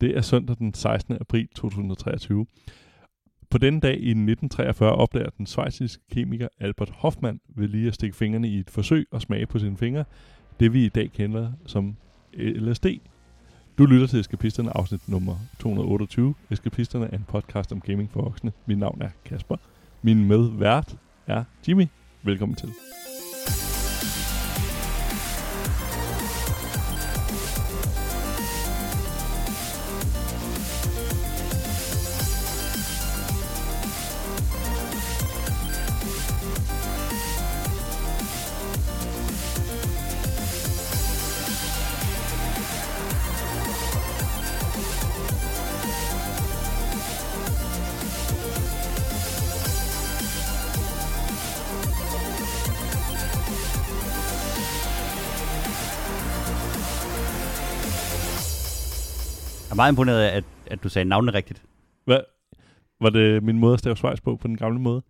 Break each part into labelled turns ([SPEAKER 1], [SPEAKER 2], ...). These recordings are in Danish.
[SPEAKER 1] Det er søndag den 16. april 2023. På denne dag i 1943 opdager den svejsiske kemiker Albert Hoffmann ved lige at stikke fingrene i et forsøg og smage på sine fingre, det vi i dag kender som LSD. Du lytter til Eskapisterne afsnit nummer 228. Eskapisterne er en podcast om gaming for voksne. Mit navn er Kasper. Min medvært er Jimmy. Velkommen til.
[SPEAKER 2] Meget imponeret af, at, at du sagde navnene rigtigt.
[SPEAKER 1] Hvad? Var det min måde at stave Schweiz på, på den gamle måde?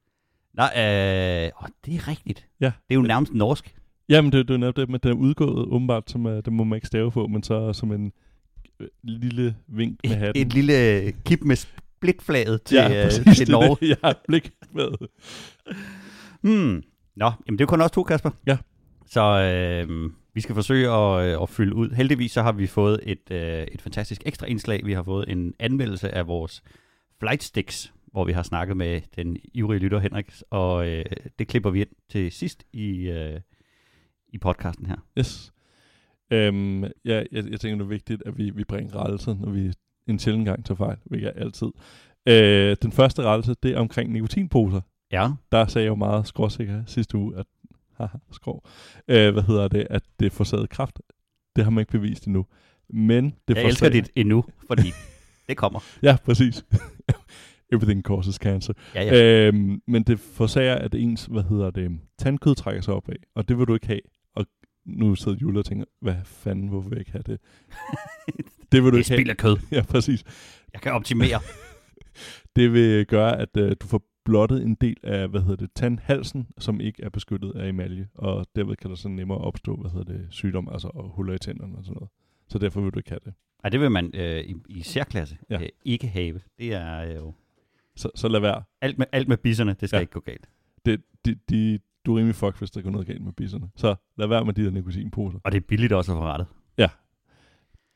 [SPEAKER 2] Nej, øh, åh, det er rigtigt.
[SPEAKER 1] Ja.
[SPEAKER 2] Det er jo nærmest norsk.
[SPEAKER 1] Jamen, det, det er netop det, men den er udgået åbenbart, som, uh, det må man ikke stave på, men så som en øh, lille vink med
[SPEAKER 2] Et,
[SPEAKER 1] hatten.
[SPEAKER 2] et lille kip med splitflaget til,
[SPEAKER 1] ja,
[SPEAKER 2] ja,
[SPEAKER 1] præcis,
[SPEAKER 2] øh, til
[SPEAKER 1] det
[SPEAKER 2] Norge.
[SPEAKER 1] det. Ja, blik med.
[SPEAKER 2] Hmm. Nå, jamen det er kun også to, Kasper.
[SPEAKER 1] Ja.
[SPEAKER 2] Så øh, vi skal forsøge at, øh, at fylde ud. Heldigvis så har vi fået et, øh, et fantastisk ekstra indslag. Vi har fået en anmeldelse af vores Flight Sticks, hvor vi har snakket med den ivrige lytter Henrik, og øh, det klipper vi ind til sidst i, øh, i podcasten her.
[SPEAKER 1] Yes. Øhm, ja, jeg, jeg tænker, det er vigtigt, at vi, vi bringer rettelse, når vi en sjældent gang tager fejl, hvilket er altid. Øh, den første rettelse, det er omkring nikotinposer.
[SPEAKER 2] Ja,
[SPEAKER 1] Der sagde jeg jo meget skråsikker sidste uge, at haha, skrov, øh, hvad hedder det, at det forårsagede kraft. Det har man ikke bevist endnu. Men det
[SPEAKER 2] jeg elsker dit endnu, fordi det kommer.
[SPEAKER 1] Ja, præcis. Everything causes cancer.
[SPEAKER 2] Ja, ja.
[SPEAKER 1] Øhm, men det forsager, at ens, hvad hedder det, tandkød trækker sig opad, og det vil du ikke have. Og nu sidder Jule og tænker, hvad fanden, hvorfor vil jeg ikke have det? det vil du
[SPEAKER 2] det
[SPEAKER 1] ikke have.
[SPEAKER 2] af kød.
[SPEAKER 1] Ja, præcis.
[SPEAKER 2] Jeg kan optimere.
[SPEAKER 1] Det vil gøre, at øh, du får blottet en del af, hvad hedder det, tandhalsen, som ikke er beskyttet af emalje, og derved kan der så nemmere opstå, hvad hedder det, sygdom, altså og huller i tænderne og sådan noget. Så derfor vil du ikke have det.
[SPEAKER 2] Ej, det vil man øh, i, i særklasse
[SPEAKER 1] Ja.
[SPEAKER 2] ja. øh, ikke have. Det er øh, jo...
[SPEAKER 1] Så, så lad være.
[SPEAKER 2] Alt med, alt med bisserne, det skal
[SPEAKER 1] Ja.
[SPEAKER 2] ja. ikke gå galt.
[SPEAKER 1] Det, de, de, du er rimelig fuck, hvis der går noget galt med bisserne. Så lad være med de der nikotinposer.
[SPEAKER 2] Og det er billigt også at få rettet.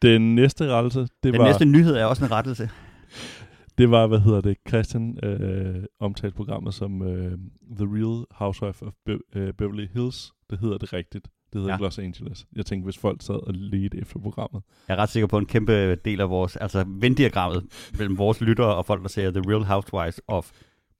[SPEAKER 1] Den næste rettelse, det
[SPEAKER 2] Den
[SPEAKER 1] var,
[SPEAKER 2] næste nyhed er også en rettelse.
[SPEAKER 1] det var, hvad hedder det, Christian øh, omtalte programmet som øh, The Real Housewife of Be- øh, Beverly Hills. Det hedder det rigtigt. Det hedder ja. Los Angeles. Jeg tænkte, hvis folk sad og ledte efter programmet.
[SPEAKER 2] Jeg er ret sikker på en kæmpe del af vores, altså Venn-diagrammet mellem vores lyttere og folk, der ser The Real Housewives of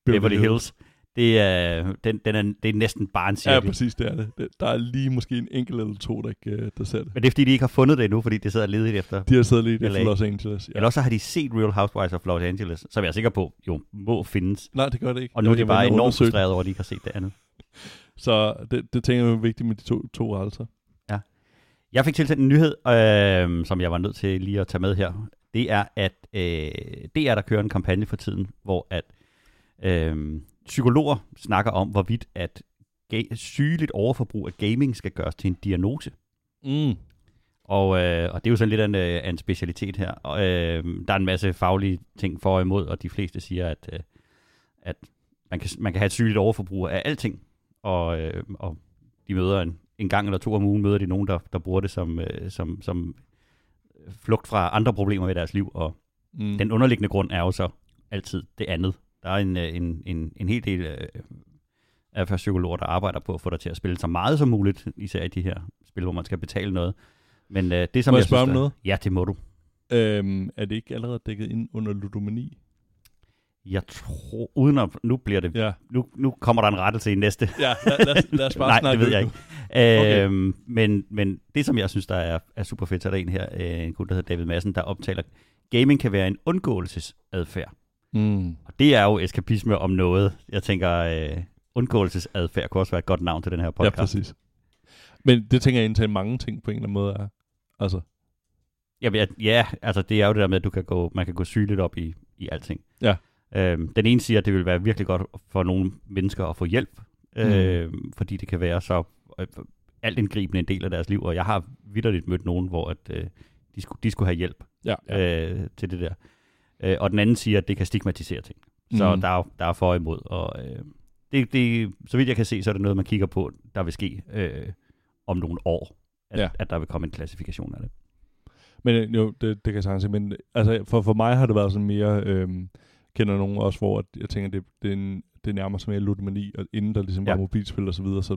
[SPEAKER 2] Beverly, Beverly Hills. Det er, den, den er, det er næsten bare en
[SPEAKER 1] Ja,
[SPEAKER 2] cirkel.
[SPEAKER 1] præcis, det er det. Der er lige måske en enkelt eller to, der, ikke, øh, der ser det.
[SPEAKER 2] Men det er fordi, de ikke har fundet det endnu, fordi det sidder ledigt efter.
[SPEAKER 1] De har siddet lidt efter. Los Angeles. Ja.
[SPEAKER 2] Eller også har de set Real Housewives of Los Angeles, som jeg er sikker på jo må findes.
[SPEAKER 1] Nej, det gør det ikke.
[SPEAKER 2] Og nu er de bare enormt frustrerede over, at de ikke har set det andet.
[SPEAKER 1] Så det, det tænker jeg er vigtigt med de to, to rettelser.
[SPEAKER 2] Jeg fik tilsendt en nyhed, øh, som jeg var nødt til lige at tage med her. Det er, at øh, det er der kører en kampagne for tiden, hvor at øh, psykologer snakker om, hvorvidt at ga- sygeligt overforbrug af gaming skal gøres til en diagnose.
[SPEAKER 1] Mm.
[SPEAKER 2] Og, øh, og det er jo sådan lidt af en, øh, af en specialitet her. Og, øh, der er en masse faglige ting for og imod, og de fleste siger, at, øh, at man, kan, man kan have et sygeligt overforbrug af alting. Og, øh, og de møder en, en gang eller to om ugen, møder de nogen, der, der bruger det som, øh, som, som flugt fra andre problemer i deres liv. Og
[SPEAKER 1] Mm.
[SPEAKER 2] den underliggende grund er jo så altid det andet. Der er en, øh, en, en, en hel del øh, adfærdspsykologer, der arbejder på at få dig til at spille så meget som muligt, især i de her spil, hvor man skal betale noget. Men øh, det som
[SPEAKER 1] Må jeg
[SPEAKER 2] jeg
[SPEAKER 1] spørge
[SPEAKER 2] synes,
[SPEAKER 1] om noget?
[SPEAKER 2] Ja, det må du.
[SPEAKER 1] Øhm, er det ikke allerede dækket ind under ludomani?
[SPEAKER 2] Jeg tror, uden at, nu bliver det,
[SPEAKER 1] Ja,
[SPEAKER 2] nu, nu kommer der en rettelse i næste.
[SPEAKER 1] ja lad, lad, lad os bare
[SPEAKER 2] Nej,
[SPEAKER 1] snakke
[SPEAKER 2] det ved jeg ikke.
[SPEAKER 1] Okay.
[SPEAKER 2] Øhm, men, men det, som jeg synes, der er, er super fedt, så er der en her, øh, en gut, der hedder David Madsen, der optaler, gaming kan være en undgåelsesadfærd.
[SPEAKER 1] Mm.
[SPEAKER 2] Og det er jo eskapisme om noget. Jeg tænker, øh, undgåelsesadfærd kunne også være et godt navn til den her
[SPEAKER 1] Ja,
[SPEAKER 2] podcast.
[SPEAKER 1] præcis. Men det tænker jeg indtil mange ting på en eller anden måde er. Altså,
[SPEAKER 2] Jamen, ja, ja, altså det er jo det der med, at du kan gå, man kan gå sygeligt op i, i alting.
[SPEAKER 1] Ja.
[SPEAKER 2] Øhm, den ene siger, at det vil være virkelig godt for nogle mennesker at få hjælp,
[SPEAKER 1] Mm.
[SPEAKER 2] øhm, fordi det kan være så øh, alt indgribende en del af deres liv, og jeg har vidderligt mødt nogen, hvor at, øh, de, skulle, de skulle have hjælp.
[SPEAKER 1] Ja, ja.
[SPEAKER 2] øh, til det der. Øh, og den anden siger, at det kan stigmatisere ting. Så
[SPEAKER 1] Mm.
[SPEAKER 2] der, er, der er for og imod. Og øh, det, det, så vidt jeg kan se, så er det noget, man kigger på, der vil ske øh, om nogle år. At,
[SPEAKER 1] Ja.
[SPEAKER 2] at der vil komme en klassifikation af det.
[SPEAKER 1] Men øh, jo, det, det kan jeg sagtens. Men altså, for, for mig har det været sådan mere... Øhm, kender nogen også, hvor at jeg tænker, det, det, er en, det nærmer sig mere ludomani, og inden der ligesom ja. Var mobilspil og så videre, så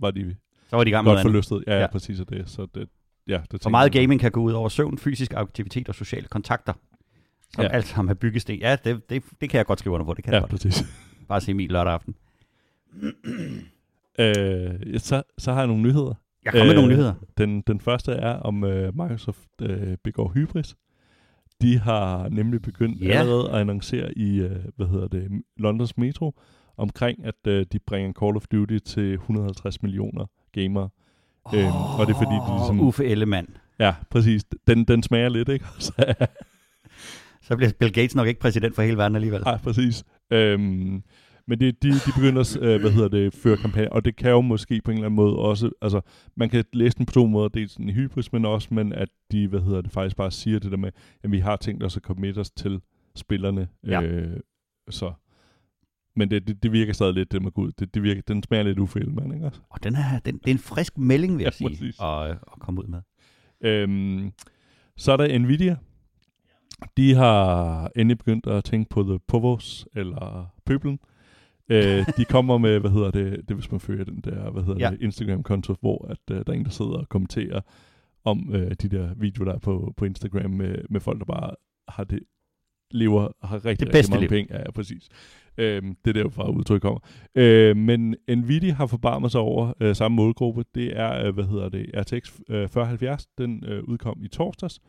[SPEAKER 1] var de
[SPEAKER 2] Så var de gang
[SPEAKER 1] godt forlystet. Ja, ja,
[SPEAKER 2] Ja.
[SPEAKER 1] præcis af det. Så det, ja, det
[SPEAKER 2] For meget gaming kan gå ud over søvn, fysisk aktivitet og sociale kontakter. Som
[SPEAKER 1] Ja.
[SPEAKER 2] alt sammen er byggesten. Ja, det, det, det kan jeg godt skrive under på. Det kan
[SPEAKER 1] Ja,
[SPEAKER 2] jeg godt.
[SPEAKER 1] præcis.
[SPEAKER 2] Bare se Emil lørdag aften.
[SPEAKER 1] øh, så, så har jeg nogle nyheder.
[SPEAKER 2] Jeg kommer øh, med nogle nyheder.
[SPEAKER 1] Den, den første er, om øh, Microsoft øh, begår hybris. De har nemlig begyndt yeah. allerede at annoncere i, øh, hvad hedder det, Londons Metro, omkring, at øh, de bringer Call of Duty til 150 millioner gamere. Øhm, og det er fordi, de ligesom-
[SPEAKER 2] Uffe Ellemann.
[SPEAKER 1] Ja, præcis. Den, den smager lidt, ikke? Så,
[SPEAKER 2] Så bliver Bill Gates nok ikke præsident for hele verden alligevel.
[SPEAKER 1] Nej, præcis. Øhm, men det, de, de begynder at øh, hvad hedder det, føre kampagne, og det kan jo måske på en eller anden måde også, altså man kan læse den på to måder, dels i hybris, men også, men at de, hvad hedder det, faktisk bare siger det der med, at vi har tænkt os at committe os til spillerne.
[SPEAKER 2] Ja.
[SPEAKER 1] Øh, så. Men det, det, det, virker stadig lidt, det med Gud. Det, det virker, den smager lidt ufælmand, ikke også?
[SPEAKER 2] Og den er, den, det er en frisk melding, vil jeg
[SPEAKER 1] Ja,
[SPEAKER 2] sige, at, at komme ud med.
[SPEAKER 1] Øhm, så er der Nvidia. De har endelig begyndt at tænke på The Povos, eller Pøblen. Øh, de kommer med, hvad hedder det, det hvis man følger den der, hvad hedder
[SPEAKER 2] Ja.
[SPEAKER 1] det, Instagram-konto, hvor at, øh, der er en, der sidder og kommenterer om øh, de der videoer, der er på, på Instagram med, med folk, der bare har det, lever, har rigtig,
[SPEAKER 2] Det
[SPEAKER 1] rigtig mange
[SPEAKER 2] liv.
[SPEAKER 1] penge. Ja, ja, præcis. Øhm, det er derfra udtryk kommer. Øh, men Nvidia har forbarmet sig over øh, samme målgruppe. Det er, øh, hvad hedder det, RTX øh, 4070. Den øh, udkom i torsdags.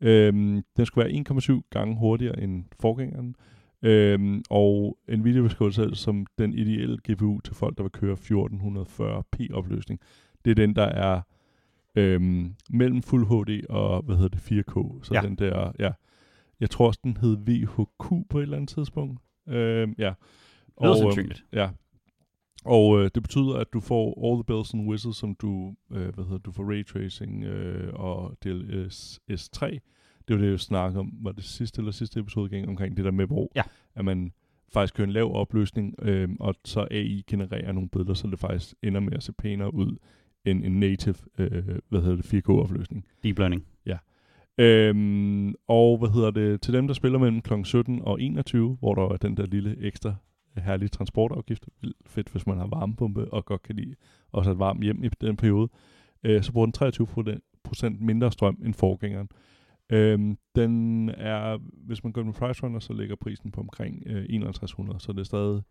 [SPEAKER 1] Øhm, den skulle være 1,7 gange hurtigere end forgængeren. Øhm, og Nvidia beskriver selv som den ideelle GPU til folk, der vil køre 1440p opløsning. Det er den, der er øhm, mellem Full HD og, hvad hedder det, 4K. Så
[SPEAKER 2] Ja.
[SPEAKER 1] den der, ja. Jeg tror også, den hed VHQ på et eller andet tidspunkt. Øhm, ja.
[SPEAKER 2] Det lyder
[SPEAKER 1] øhm,
[SPEAKER 2] sandsynligt.
[SPEAKER 1] Ja. Og øh, det betyder, at du får all the bells and whistles, som du, øh, hvad hedder, du får ray tracing øh, og DLSS3. Det var det, jeg snakkede om, var det sidste eller sidste episode gang omkring det der med, hvor
[SPEAKER 2] Ja.
[SPEAKER 1] at man faktisk kører en lav opløsning, øh, og så AI genererer nogle billeder, så det faktisk ender med at se pænere ud end en native, øh, hvad hedder det, 4K-opløsning.
[SPEAKER 2] Deep learning.
[SPEAKER 1] Øhm, og hvad hedder det, til dem, der spiller mellem kl. 17 og 21, hvor der er den der lille ekstra herlige transportafgift, vildt fedt, hvis man har varmepumpe og godt kan lide også et varmt hjem i den periode, øh, så bruger den 23 procent mindre strøm end forgængeren. Øhm, den er, hvis man går med price runner, så ligger prisen på omkring øh, 5100, så det er stadig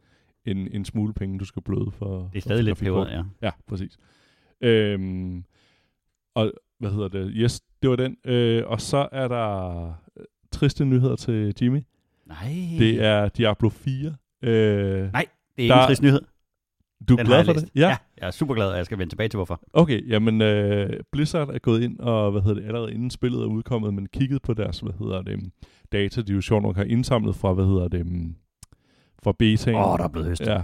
[SPEAKER 1] en, en smule penge, du skal bløde for.
[SPEAKER 2] Det er stadig lidt peberet, ja.
[SPEAKER 1] Ja, præcis. Øhm, og hvad hedder det? Yes, det var den. Øh, og så er der øh, triste nyheder til Jimmy.
[SPEAKER 2] Nej.
[SPEAKER 1] Det er Diablo 4. Øh,
[SPEAKER 2] Nej, det er
[SPEAKER 1] Der-
[SPEAKER 2] en trist nyhed.
[SPEAKER 1] du er
[SPEAKER 2] Den
[SPEAKER 1] glad for det? Ja.
[SPEAKER 2] ja. Jeg er super glad, og jeg skal vende tilbage til, hvorfor.
[SPEAKER 1] Okay, jamen øh, Blizzard er gået ind og, hvad hedder det, allerede inden spillet er udkommet, men kigget på deres, hvad hedder det, data, de jo sjovt nok har indsamlet fra, hvad hedder det, fra betaen.
[SPEAKER 2] Åh, oh, der er blevet høstet.
[SPEAKER 1] Ja.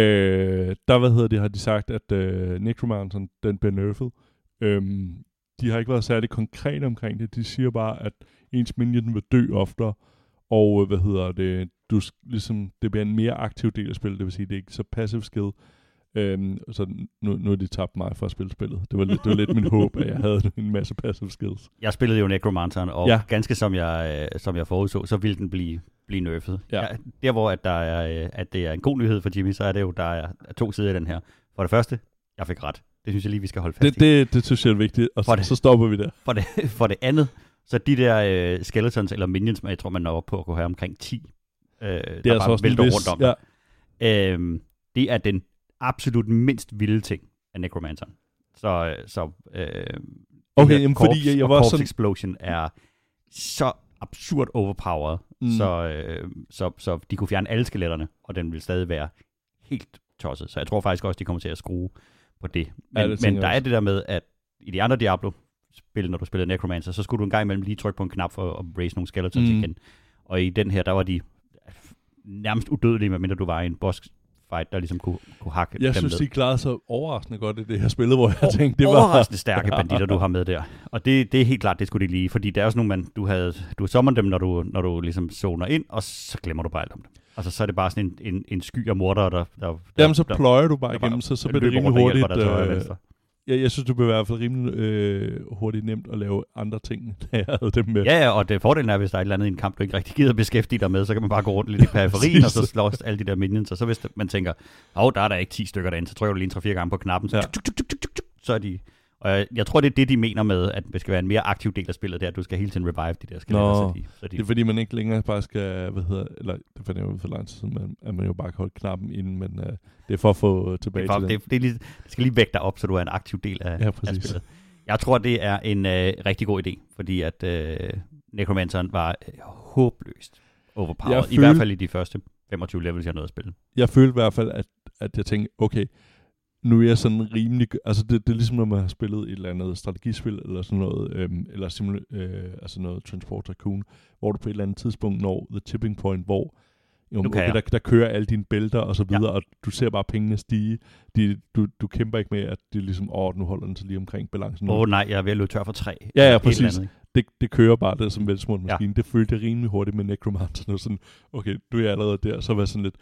[SPEAKER 1] Øh, der, hvad hedder det, har de sagt, at øh, Necromancer, den bliver nerfed. Øhm, de har ikke været særlig konkrete omkring det. De siger bare, at ens minion vil dø oftere, og øh, hvad hedder det, du, ligesom, det bliver en mere aktiv del af spillet, det vil sige, det er ikke så passive skill. Øhm, så nu, nu har de tabt mig for at spille spillet. Det var lidt, det var lidt min håb, at jeg havde en masse passive skills.
[SPEAKER 2] Jeg spillede jo Necromanceren, og
[SPEAKER 1] Ja.
[SPEAKER 2] ja. ganske som jeg, øh, som jeg forudså, så ville den blive, blive nerfed.
[SPEAKER 1] Ja.
[SPEAKER 2] der hvor at der er, øh, at det er en god nyhed for Jimmy, så er det jo, der er, er to sider i den her. For det første, jeg fik ret. Det synes jeg lige, vi skal holde fast
[SPEAKER 1] Det,
[SPEAKER 2] i.
[SPEAKER 1] det, det synes jeg er vigtigt, og
[SPEAKER 2] For
[SPEAKER 1] så,
[SPEAKER 2] det.
[SPEAKER 1] så stopper vi der.
[SPEAKER 2] For, det, for det andet, så de der øh, skeletons eller minions, jeg tror man når op på at kunne have omkring 10, øh,
[SPEAKER 1] Det
[SPEAKER 2] der
[SPEAKER 1] er
[SPEAKER 2] bare
[SPEAKER 1] altså også en
[SPEAKER 2] vælter rundt om
[SPEAKER 1] ja,
[SPEAKER 2] dig. Øhm, det er den absolut mindst vilde ting af Necromanceren. Så, øh, så øh,
[SPEAKER 1] Okay,
[SPEAKER 2] det her
[SPEAKER 1] jamen, fordi jeg- jeg var
[SPEAKER 2] corpse
[SPEAKER 1] sådan-
[SPEAKER 2] Explosion er så absurd overpowered,
[SPEAKER 1] Mm.
[SPEAKER 2] så, øh, så, så de kunne fjerne alle skeletterne, og den vil stadig være helt tosset. Så jeg tror faktisk også, de kommer til at skrue på det. Men,
[SPEAKER 1] det
[SPEAKER 2] men der er det der med, at i de andre Diablo-spil, når du spillede Necromancer, så skulle du en gang imellem lige trykke på en knap for at raise nogle skeletons
[SPEAKER 1] mm.
[SPEAKER 2] igen. Og i den her, der var de nærmest udødelige, medmindre du var i en boss fight, der ligesom kunne, kunne hakke
[SPEAKER 1] Jeg
[SPEAKER 2] dem
[SPEAKER 1] synes,
[SPEAKER 2] ned.
[SPEAKER 1] de klarede sig overraskende godt i det her spillet, hvor jeg tænkte, det var...
[SPEAKER 2] Overraskende stærke banditter, du har med der. Og det, det er helt klart, det skulle de lige, fordi der er også nogle, man, du havde, du sommer dem, når du, når du ligesom zoner ind, og så glemmer du bare alt om dem. Altså, så er det bare sådan en, en, en sky af mordere, der, der,
[SPEAKER 1] Jamen, så pløjer du bare igennem, så, så bliver det rimelig hurtigt.
[SPEAKER 2] dig
[SPEAKER 1] Øh. Jeg, jeg synes, det bliver i hvert fald rimelig øh, hurtigt nemt at lave andre ting, da jeg havde dem med.
[SPEAKER 2] Ja, ja, og det fordelen er, hvis der er et eller andet i en kamp, du ikke rigtig gider beskæftige dig med, så kan man bare gå rundt lidt i periferien, og så slås alle de der minions, og så hvis man tænker, åh, der er der ikke 10 stykker derinde, så trykker du lige en 3-4 gange på knappen, så,
[SPEAKER 1] Ja.
[SPEAKER 2] tuk, tuk, tuk, tuk, tuk, så er de... Og jeg, jeg tror, det er det, de mener med, at det skal være en mere aktiv del af spillet, det er, at du skal hele tiden revive de der skeletter,
[SPEAKER 1] Nå,
[SPEAKER 2] så de, så de
[SPEAKER 1] Det er fordi, man ikke længere bare skal, hvad hedder, eller det fandt jeg ud for lang tid siden, man, at man jo bare kan holde knappen inde, men øh, det er for at få tilbage
[SPEAKER 2] det, er for,
[SPEAKER 1] til
[SPEAKER 2] det, det, er lige, det skal lige vække dig op, så du er en aktiv del af,
[SPEAKER 1] Ja,
[SPEAKER 2] af
[SPEAKER 1] præcis.
[SPEAKER 2] spillet. Jeg tror, det er en øh, rigtig god idé, fordi at øh, Necromanceren var øh, håbløst overpowered.
[SPEAKER 1] Jeg
[SPEAKER 2] I hvert
[SPEAKER 1] følte-
[SPEAKER 2] fald i de første 25 levels, jeg nåede at spille.
[SPEAKER 1] jeg følte i hvert fald, at, at jeg tænkte, okay, nu er jeg sådan rimelig... Altså, det, det er ligesom, når man har spillet et eller andet strategispil, eller sådan noget, øhm, eller simula- øh, altså noget Transport Tycoon, hvor du på et eller andet tidspunkt når the tipping point, hvor jo, okay,
[SPEAKER 2] jeg.
[SPEAKER 1] der, der kører alle dine bælter og så
[SPEAKER 2] Ja.
[SPEAKER 1] videre, og du ser bare pengene stige. De, du, du kæmper ikke med, at det er ligesom, åh, nu holder den sig lige omkring balancen.
[SPEAKER 2] Åh oh, nej, jeg er ved at løbe tør for træ.
[SPEAKER 1] Ja, ja, præcis.
[SPEAKER 2] andet,
[SPEAKER 1] det, det kører bare det som velsmurt
[SPEAKER 2] Ja.
[SPEAKER 1] maskine. Ja. Det følte jeg rimelig hurtigt med Necromancer. Nu sådan, okay, du er allerede der, så var sådan lidt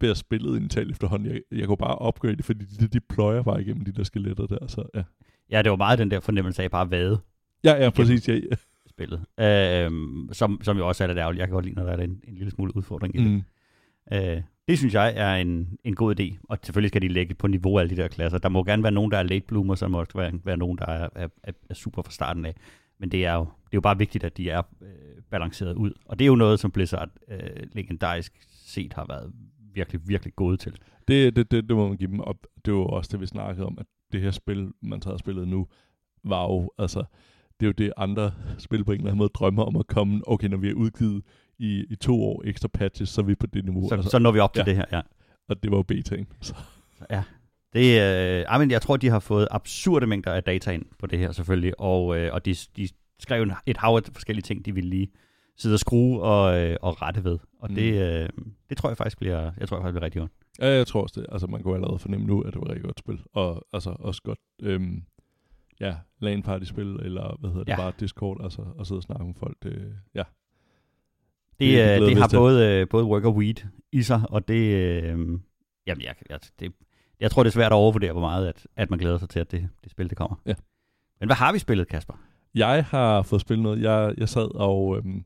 [SPEAKER 1] ved at spillet i en tal efterhånden. Jeg, jeg kunne bare upgrade det, fordi de, de pløjer bare igennem de der skeletter der. Så, ja.
[SPEAKER 2] Ja, det var meget den der fornemmelse af bare vade
[SPEAKER 1] ja, ja, præcis. Ja, ja.
[SPEAKER 2] spillet. Øhm, som, som jo også er lidt ærgerligt. Jeg kan godt lide, når der er en, en lille smule udfordring i det.
[SPEAKER 1] Mm.
[SPEAKER 2] Øh, det synes jeg er en, en god idé, og selvfølgelig skal de lægge på niveau alle de der klasser. Der må gerne være nogen, der er late bloomer, så må også være, være nogen, der er, er, er, er super fra starten af. Men det er jo, det er jo bare vigtigt, at de er øh, balanceret ud. Og det er jo noget, som Blizzard øh, legendarisk set har været virkelig, virkelig gode til.
[SPEAKER 1] Det, det, det, det må man give dem. Og det var også det, vi snakkede om, at det her spil, man har spillet nu, var jo, altså, det er jo det, andre spil på en eller anden måde drømmer om at komme. Okay, når vi er udgivet i, i to år ekstra patches, så er vi på det niveau.
[SPEAKER 2] Så,
[SPEAKER 1] altså,
[SPEAKER 2] så når vi op til
[SPEAKER 1] ja.
[SPEAKER 2] det her, ja.
[SPEAKER 1] Og det var jo betaen. Så.
[SPEAKER 2] Ja. Det, øh, ej, men jeg tror, de har fået absurde mængder af data ind på det her selvfølgelig, og, øh, og de, de skrev en- et hav af forskellige ting, de ville lige sidde og skrue og, øh, og rette ved. Og
[SPEAKER 1] Mm.
[SPEAKER 2] det, øh, det tror jeg faktisk bliver, jeg tror jeg faktisk bliver rigtig godt.
[SPEAKER 1] Ja, jeg tror også det. Altså, man kunne allerede fornemme nu, at det var et rigtig godt spil. Og altså også godt, øhm, ja, LAN party-spil, eller hvad hedder det,
[SPEAKER 2] Ja.
[SPEAKER 1] bare Discord, altså, og sidde og snakke med folk. Det, ja.
[SPEAKER 2] Det,
[SPEAKER 1] Det glæder
[SPEAKER 2] det har både, øh, både work og weed i sig, og det, øh, jamen, jeg, jeg, det, jeg tror, det er svært at overvurdere, hvor meget, at, at man glæder sig til, at det, det spil, det kommer.
[SPEAKER 1] Ja.
[SPEAKER 2] Men hvad har vi spillet, Kasper?
[SPEAKER 1] Jeg har fået spillet noget. Jeg, jeg sad og, øhm,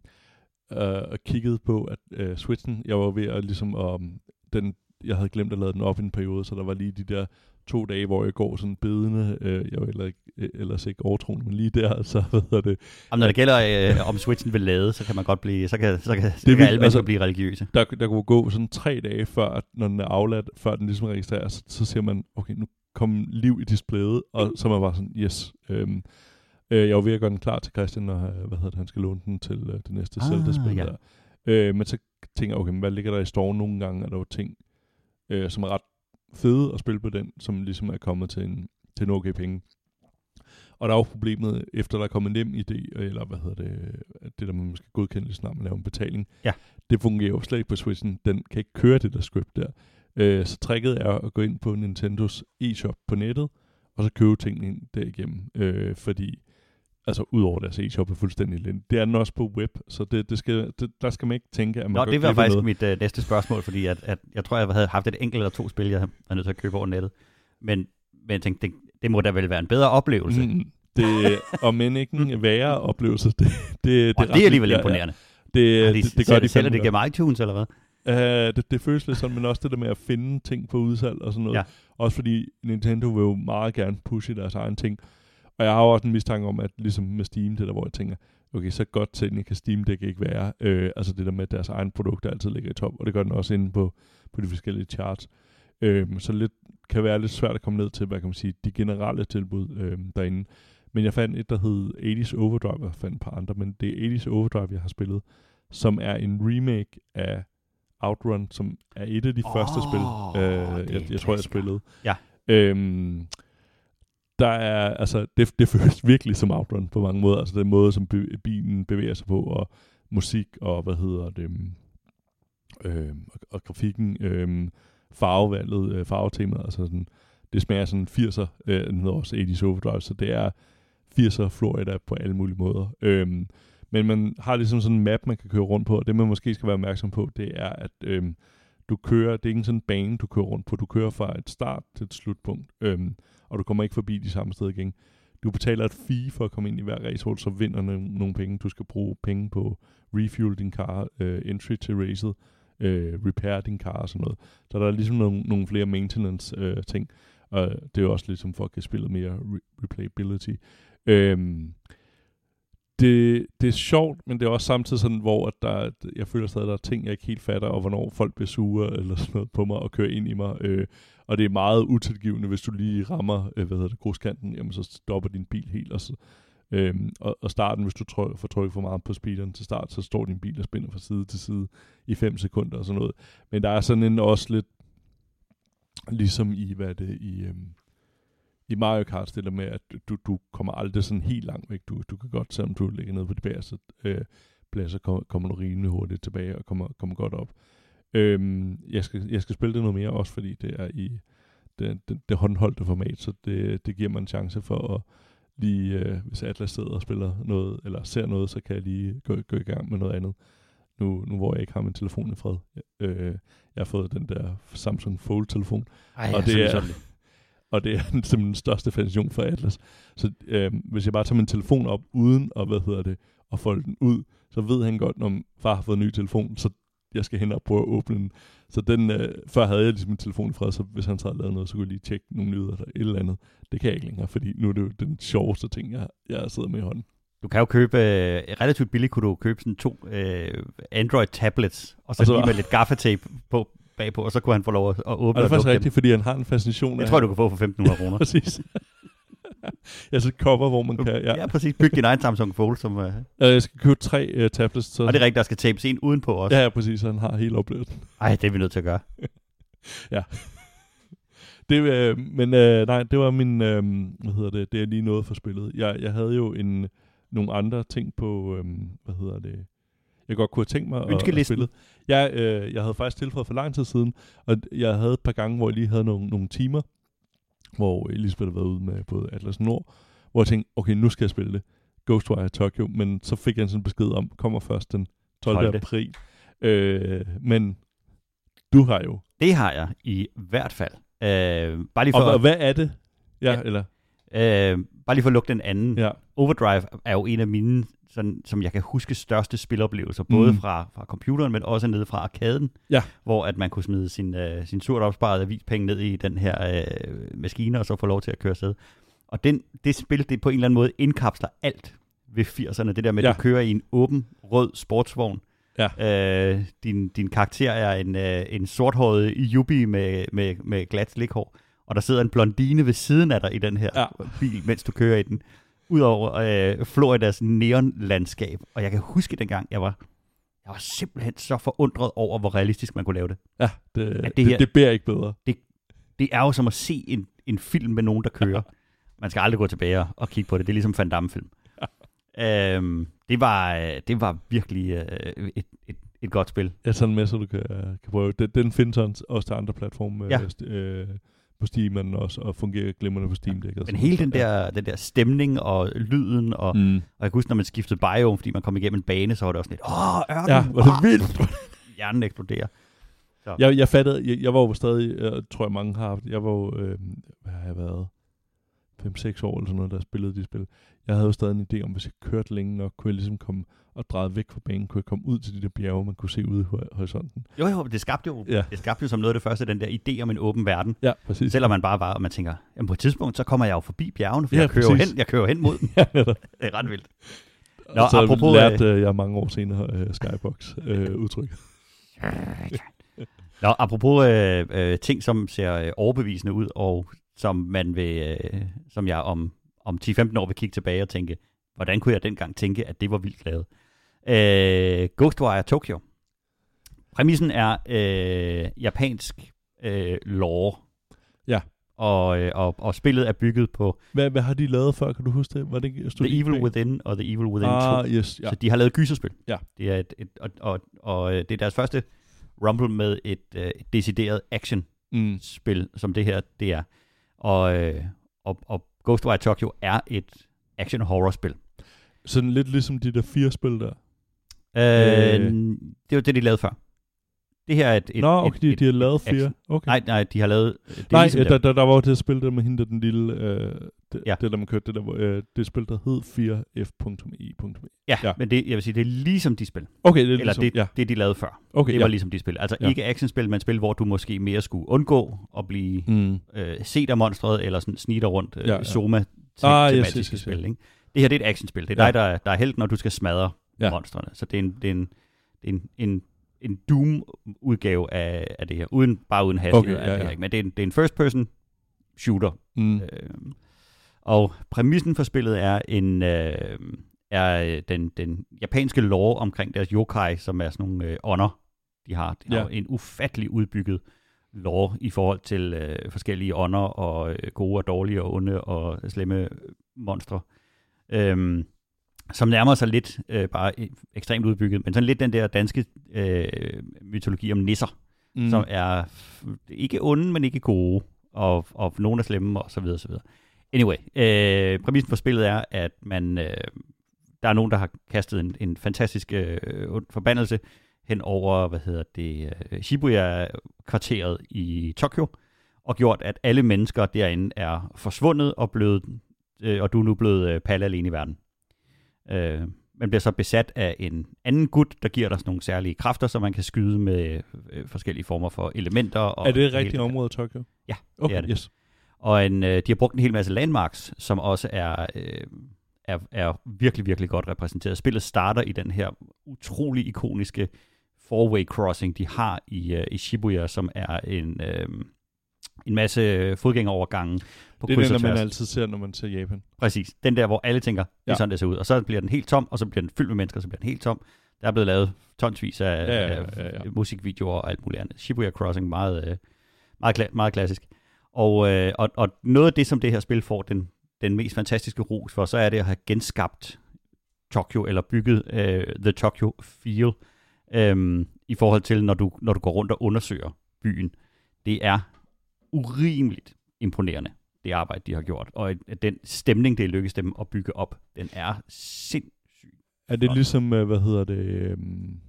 [SPEAKER 1] øh, og kiggede på, at øh, Switchen, jeg var ved at ligesom, um, den, jeg havde glemt at lade den op i en periode, så der var lige de der to dage, hvor jeg går sådan bedende. Øh, jeg var heller ikke, øh, ellers ikke overtroende, men lige der, så hvad hedder det,
[SPEAKER 2] Om når det gælder, øh, om Switchen vil lade, så kan man godt blive, så kan, så kan, så
[SPEAKER 1] vil-
[SPEAKER 2] kan alle
[SPEAKER 1] altså-
[SPEAKER 2] blive religiøse.
[SPEAKER 1] der, der kunne gå sådan tre dage før, at når den er afladt, før den ligesom registrerer, så, så siger man, okay, nu kom liv i displayet, og så man bare sådan, yes. Øhm, øh, jeg var ved at gøre den klar til Christian, når øh, hvad hedder det, han skal låne den til øh, det næste
[SPEAKER 2] Ah,
[SPEAKER 1] Zelda-spil
[SPEAKER 2] ja.
[SPEAKER 1] der. Øh, men så tænker jeg, okay, hvad ligger der i store nogle gange? Er der jo ting, øh, som er ret fede at spille på den, som ligesom er kommet til en, til en okay penge. Og der er jo problemet, efter der er kommet nem idé, eller hvad hedder det, at det der man skal godkende, lige snart man laver en betaling.
[SPEAKER 2] Ja.
[SPEAKER 1] Det fungerer jo slet ikke på Switchen. Den kan ikke køre det der script der. Øh, så tricket er at gå ind på Nintendos e-shop på nettet, og så købe tingene ind derigennem. Øh, fordi, altså udover deres e-shop er fuldstændig elendigt. Det er den også på web, så det, det skal, det, der skal man ikke tænke, at man
[SPEAKER 2] Nå, det var faktisk
[SPEAKER 1] noget.
[SPEAKER 2] mit øh, næste spørgsmål, fordi at, at jeg tror, jeg havde haft et enkelt eller to spil, jeg var nødt til at købe over nettet. Men, men jeg tænkte, det, det må da vel være en bedre oplevelse. Mm.
[SPEAKER 1] Det, om end ikke en værre oplevelse, det, det, det,
[SPEAKER 2] Og det er alligevel
[SPEAKER 1] ja,
[SPEAKER 2] imponerende.
[SPEAKER 1] Ja, det,
[SPEAKER 2] Har de,
[SPEAKER 1] det, det, gør de
[SPEAKER 2] sælger det gennem iTunes, eller hvad?
[SPEAKER 1] Uh, det, det føles lidt sådan, men også det der med at finde ting på udsalg og sådan noget.
[SPEAKER 2] Ja.
[SPEAKER 1] Også fordi Nintendo vil jo meget gerne pushe deres egen ting. Og jeg har jo også en mistanke om, at ligesom med Steam, det der, hvor jeg tænker, okay, så godt til kan Steam Deck ikke være. Uh, altså det der med, at deres egen produkter altid ligger i top, og det gør den også inde på, på de forskellige charts. Uh, så lidt, kan være lidt svært at komme ned til, hvad kan man sige, de generelle tilbud uh, derinde. Men jeg fandt et, der hed 80's Overdrive, jeg fandt et par andre, men det er 80's Overdrive, jeg har spillet, som er en remake af Outrun, som er et af de
[SPEAKER 2] Åh,
[SPEAKER 1] første spil, øh, jeg, jeg tror, jeg spillede.
[SPEAKER 2] Ja.
[SPEAKER 1] Øhm, der er, altså, det, det føles virkelig som Outrun på mange måder. Altså den måde, som be, bilen bevæger sig på, og musik, og hvad hedder det, øh, og, og grafikken. Øh, farvevalget, øh, farvetemaet, altså sådan, det smager sådan 80'er, øh, den hedder også 80's Overdrive, så det er 80'er Florida på alle mulige måder. Øh, men man har ligesom sådan en map, man kan køre rundt på, og det man måske skal være opmærksom på, det er, at øh, du kører, det er ikke sådan en bane, du kører rundt på, du kører fra et start til et slutpunkt, øhm, og du kommer ikke forbi de samme steder igen. Du betaler et fee for at komme ind i hver racehold, så vinder nogle, nogle penge. Du skal bruge penge på refuel din car, øh, entry til racet, øh, repair din car og sådan noget. Så der er ligesom nogle, nogle flere maintenance øh, ting, og det er jo også ligesom for at kan spillet mere re- replayability. Øhm, det, det er sjovt, men det er også samtidig sådan, hvor at der, jeg føler stadig, at der er ting, jeg ikke helt fatter, og hvornår folk bliver sure eller sådan noget på mig og kører ind i mig. Øh, og det er meget utilgivende, hvis du lige rammer, øh, hvad hedder det, gruskanten, jamen så stopper din bil helt, og, så, øh, og, og starten, hvis du tryk, får trykket for meget på speederen til start, så står din bil og spænder fra side til side i 5 sekunder og sådan noget. Men der er sådan en også lidt, ligesom i, hvad det, i, øh, i Mario Kart stiller med, at du, du kommer aldrig sådan helt langt væk. Du, du kan godt, selvom du ligger nede på de bagerste øh, pladser, kommer, kommer du rimelig hurtigt tilbage og kommer, kommer godt op. Øhm, jeg, skal, jeg skal spille det noget mere, også fordi det er i det, det, det håndholdte format, så det, det giver mig en chance for at lige, øh, hvis Atlas sidder og spiller noget, eller ser noget, så kan jeg lige gå, gå i gang med noget andet. Nu, nu hvor jeg ikke har min telefon i fred. Øh, jeg har fået den der Samsung Fold-telefon.
[SPEAKER 2] Ej,
[SPEAKER 1] og det er, og det er simpelthen den største fascination for Atlas. Så øh, hvis jeg bare tager min telefon op uden at, hvad hedder det, at folde den ud, så ved han godt, når far har fået en ny telefon, så jeg skal hen og prøve at åbne den. Så den, øh, før havde jeg ligesom min telefon i fred, så hvis han så havde lavet noget, så kunne jeg lige tjekke nogle nyheder eller et eller andet. Det kan jeg ikke længere, fordi nu er det jo den sjoveste ting, jeg, jeg sidder med i hånden.
[SPEAKER 2] Du kan jo købe, øh, relativt billigt kunne du købe sådan to øh, Android tablets, og så, og så lige med lidt gaffatape på, bagpå, og så kunne han få lov at, at åbne og
[SPEAKER 1] det er faktisk rigtigt, dem. fordi han har en fascination
[SPEAKER 2] Jeg af... tror, du kan få for 1.500 kroner.
[SPEAKER 1] præcis. ja, så et cover, hvor man kan... Ja,
[SPEAKER 2] ja præcis. Byg din egen Samsung Fold. Som, uh...
[SPEAKER 1] Jeg skal købe tre uh, tablets. Så...
[SPEAKER 2] Og det er rigtigt, der skal tapes en udenpå også.
[SPEAKER 1] Ja, ja, præcis. Så han har helt oplevet
[SPEAKER 2] Ej, det er vi nødt til at gøre.
[SPEAKER 1] ja. Det, øh, men øh, nej, det var min, øh, hvad hedder det, det er lige noget for spillet. Jeg, jeg havde jo en, nogle andre ting på, øh, hvad hedder det, jeg godt kunne have tænkt mig at, at spille. Jeg, øh, jeg havde faktisk tilføjet for lang tid siden, og jeg havde et par gange, hvor jeg lige havde nogle, nogle timer, hvor Elisabeth havde været ude med både Atlas Nord, hvor jeg tænkte, okay, nu skal jeg spille det. Ghostwire Tokyo, men så fik jeg en sådan besked om, kommer først den 12. 12. april. Øh, men du har jo.
[SPEAKER 2] Det har jeg i hvert fald. Øh, bare lige for
[SPEAKER 1] og, og hvad er det? Ja, ja eller?
[SPEAKER 2] Øh, bare lige for at lukke den anden. Ja. Overdrive er jo en af mine sådan, som jeg kan huske, største spiloplevelser, både mm. fra, fra computeren, men også nede fra arkaden,
[SPEAKER 1] ja.
[SPEAKER 2] hvor at man kunne smide sin, uh, sin surt opsparede avispenge ned i den her uh, maskine, og så få lov til at køre afsted. Og den, det spil, det på en eller anden måde indkapsler alt ved 80'erne. Det der med, at ja. du kører i en åben, rød sportsvogn. Ja. Uh, din, din karakter er en, uh, en sorthåret yuppie med, med, med glat slikhår, og der sidder en blondine ved siden af dig i den her ja. bil, mens du kører i den ud over øh, Floridas neonlandskab. Og jeg kan huske dengang, jeg var, jeg var simpelthen så forundret over, hvor realistisk man kunne lave det.
[SPEAKER 1] Ja, det, at det, her, det, bærer ikke bedre.
[SPEAKER 2] Det, det er jo som at se en, en film med nogen, der kører. Man skal aldrig gå tilbage og kigge på det. Det er ligesom Van Damme-film. øhm, det, var, det var virkelig øh, et, et, et godt spil.
[SPEAKER 1] Tager den med, så du kan, kan prøve. Den, den findes også til andre platforme. Ja. Øh, på Steam, men også og fungerer glimrende på Steam Deck.
[SPEAKER 2] Men hele den der, den der stemning og lyden, og, mm. og jeg kan huske, når man skiftede biome, fordi man kom igennem en bane, så var det også lidt, åh, ørken,
[SPEAKER 1] ja, var det vildt.
[SPEAKER 2] Hjernen eksploderer.
[SPEAKER 1] Så. Jeg, jeg fattede, jeg, jeg var jo stadig, jeg tror jeg mange har haft, jeg var jo, øh, hvad har jeg været, 5-6 år eller sådan noget, der spillede de spil. Jeg havde jo stadig en idé om, hvis jeg kørte længe nok, kunne jeg ligesom komme og dreje væk fra banen, kunne jeg komme ud til de der bjerge, man kunne se ude i horisonten.
[SPEAKER 2] Jo, jo, det skabte jo, ja. det skabte jo som noget af det første, den der idé om en åben verden.
[SPEAKER 1] Ja, præcis.
[SPEAKER 2] Selvom man bare var, og man tænker, jamen på et tidspunkt, så kommer jeg jo forbi bjergene, for ja, jeg, kører jo hen, jeg kører hen mod dem. ja, det er ret vildt.
[SPEAKER 1] Nå, og så apropos, lærte øh, jeg mange år senere uh, Skybox uh, udtryk.
[SPEAKER 2] Nå, apropos uh, uh, ting, som ser uh, overbevisende ud, og som man vil, uh, som jeg om, om 10-15 år vil kigge tilbage og tænke, hvordan kunne jeg dengang tænke, at det var vildt lavet? Uh, Ghostwire Tokyo. Præmissen er uh, japansk uh, lore.
[SPEAKER 1] Ja.
[SPEAKER 2] Og, og, og spillet er bygget på...
[SPEAKER 1] Hvad, hvad har de lavet før, kan du huske det? Var det
[SPEAKER 2] The Evil bag? Within og The Evil Within
[SPEAKER 1] ah, 2. Yes, ja.
[SPEAKER 2] Så de har lavet gyserspil.
[SPEAKER 1] Ja.
[SPEAKER 2] Det er et, et, og, og, og det er deres første Rumble med et, et decideret action
[SPEAKER 1] Mm.
[SPEAKER 2] som det her det er. Og, øh, og, og Ghostwire Tokyo er et action-horror-spil.
[SPEAKER 1] Sådan lidt ligesom de der fire spil der.
[SPEAKER 2] Øh,
[SPEAKER 1] Øh.
[SPEAKER 2] Det var det, de lavede før. Det her er et... et
[SPEAKER 1] Nå, okay,
[SPEAKER 2] et,
[SPEAKER 1] de,
[SPEAKER 2] et,
[SPEAKER 1] de har lavet fire. Okay.
[SPEAKER 2] Nej, nej, de har lavet... Det
[SPEAKER 1] Nej,
[SPEAKER 2] ligesom
[SPEAKER 1] ja,
[SPEAKER 2] dem.
[SPEAKER 1] der, der, der var jo det spil der med hende, der den lille, øh, det,
[SPEAKER 2] Ja.
[SPEAKER 1] ja. det der man kørte, det der, øh, det spil, der hed 4F.E.
[SPEAKER 2] Ja,
[SPEAKER 1] Ja.
[SPEAKER 2] men det, jeg vil sige, det er ligesom de spil.
[SPEAKER 1] Okay, det er
[SPEAKER 2] Eller
[SPEAKER 1] ligesom,
[SPEAKER 2] det,
[SPEAKER 1] ja.
[SPEAKER 2] det, de lavede før.
[SPEAKER 1] Okay,
[SPEAKER 2] Det
[SPEAKER 1] ja.
[SPEAKER 2] var ligesom de spil. Altså
[SPEAKER 1] Ja.
[SPEAKER 2] ikke actionspil, men spil, hvor du måske mere skulle undgå at blive
[SPEAKER 1] Mm.
[SPEAKER 2] øh, set af monstret, eller sådan dig rundt øh,
[SPEAKER 1] Ja,
[SPEAKER 2] ja,
[SPEAKER 1] ja.
[SPEAKER 2] ja. soma
[SPEAKER 1] Ah, yes, yes, yes,
[SPEAKER 2] spil. Ikke? Det her det er et actionspil. Det er
[SPEAKER 1] Ja.
[SPEAKER 2] ja. dig, der, der er helten, når du skal smadre
[SPEAKER 1] Ja.
[SPEAKER 2] ja. monstrene. Så det er en, det er en, det er en, en, en Doom-udgave af, af det her. Uden, bare uden hastighed.
[SPEAKER 1] Okay, ja,
[SPEAKER 2] det
[SPEAKER 1] ja.
[SPEAKER 2] her? Men det er en, det er en first-person shooter.
[SPEAKER 1] Mm.
[SPEAKER 2] Øh, og præmissen for spillet er en øh, er øh, den, den japanske lore omkring deres yokai, som er sådan nogle øh, ånder, de har. De har
[SPEAKER 1] Ja.
[SPEAKER 2] en ufattelig udbygget lore i forhold til øh, forskellige ånder og øh, gode og dårlige og onde og slemme monstre. Øhm, som nærmer sig lidt øh, bare ekstremt udbygget, men sådan lidt den der danske øh, mytologi om nisser,
[SPEAKER 1] Mm.
[SPEAKER 2] som er ikke onde, men ikke gode, og, og nogle er slemme, og så videre, så videre. Anyway, øh, præmissen for spillet er, at man, øh, der er nogen, der har kastet en, en fantastisk øh, forbandelse hen over, hvad hedder det, øh, Shibuya-kvarteret i Tokyo, og gjort, at alle mennesker derinde er forsvundet og blevet, øh, og du er nu blevet øh, palle alene i verden. Øh, man bliver så besat af en anden gut, der giver dig sådan nogle særlige kræfter, så man kan skyde med øh, forskellige former for elementer. Og
[SPEAKER 1] er det et rigtigt område, Tokyo?
[SPEAKER 2] Ja,
[SPEAKER 1] okay,
[SPEAKER 2] er det.
[SPEAKER 1] Yes.
[SPEAKER 2] Og en, øh, de har brugt en hel masse landmarks, som også er, øh, er, er virkelig, virkelig godt repræsenteret. Spillet starter i den her utrolig ikoniske four-way crossing, de har i, øh, i Shibuya, som er en, øh, en masse fodgængerovergange på
[SPEAKER 1] Det er
[SPEAKER 2] kryds
[SPEAKER 1] den,
[SPEAKER 2] og
[SPEAKER 1] der man
[SPEAKER 2] tværs.
[SPEAKER 1] altid ser, når man ser Japan.
[SPEAKER 2] Præcis. Den der, hvor alle tænker, det er
[SPEAKER 1] Ja.
[SPEAKER 2] sådan, det ser ud. Og så bliver den helt tom, og så bliver den fyldt med mennesker, og så bliver den helt tom. Der er blevet lavet tonsvis af,
[SPEAKER 1] Ja, ja,
[SPEAKER 2] af
[SPEAKER 1] ja, ja.
[SPEAKER 2] musikvideoer og alt muligt andet. Shibuya Crossing, meget, øh, meget, kla- meget klassisk. Og, øh, og, og noget af det, som det her spil får den, den mest fantastiske ros for, så er det at have genskabt Tokyo, eller bygget øh, The Tokyo Feel, øh, i forhold til, når du, når du går rundt og undersøger byen. Det er urimeligt imponerende, det arbejde, de har gjort. Og at den stemning, det lykkedes dem at bygge op, den er sindssyg.
[SPEAKER 1] Er det ligesom, øh, hvad hedder det, øhm,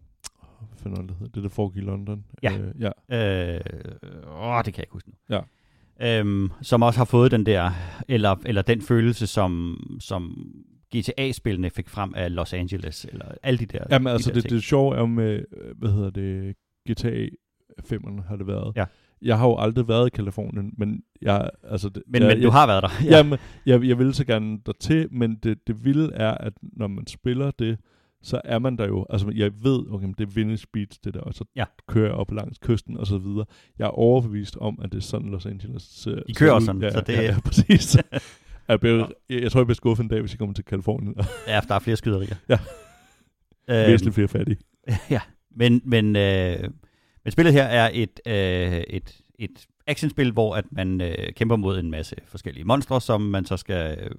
[SPEAKER 1] hvad fanden er det, hedder, det der foregik i London?
[SPEAKER 2] Ja.
[SPEAKER 1] Øh, ja.
[SPEAKER 2] Øh, åh, det kan jeg ikke huske nu.
[SPEAKER 1] Ja.
[SPEAKER 2] Øhm, som også har fået den der, eller, eller den følelse, som, som GTA-spillene fik frem af Los Angeles, eller alle de der
[SPEAKER 1] Jamen
[SPEAKER 2] de
[SPEAKER 1] altså,
[SPEAKER 2] der
[SPEAKER 1] det,
[SPEAKER 2] ting.
[SPEAKER 1] det sjove er med, øh, hvad hedder det, GTA 5'erne har det været.
[SPEAKER 2] Ja.
[SPEAKER 1] Jeg har jo aldrig været i Kalifornien, men jeg, altså... Det,
[SPEAKER 2] Men,
[SPEAKER 1] jeg,
[SPEAKER 2] men du har været der.
[SPEAKER 1] Ja. Jamen, jeg, jeg vil så gerne dertil, men det, det vilde er, at når man spiller det, så er man der jo, altså jeg ved, okay, det er Venice Beach, det der, og så
[SPEAKER 2] Ja.
[SPEAKER 1] kører jeg op langs kysten og så videre. Jeg er overbevist om, at det er sådan Los Angeles ser,
[SPEAKER 2] kører
[SPEAKER 1] ser
[SPEAKER 2] også
[SPEAKER 1] ud.
[SPEAKER 2] sådan,
[SPEAKER 1] ja,
[SPEAKER 2] så det-
[SPEAKER 1] Ja, ja præcis. jeg, blev, jeg, jeg tror, jeg bliver skuffet en dag, hvis jeg kommer til Kalifornien,
[SPEAKER 2] ja, der er flere skyderier.
[SPEAKER 1] Ja.
[SPEAKER 2] Øhm,
[SPEAKER 1] væsentligt flere fattige.
[SPEAKER 2] ja, men, men, øh, men spillet her er et, øh, et, et actionspil, hvor at man øh, kæmper mod en masse forskellige monstre, som man så skal øh,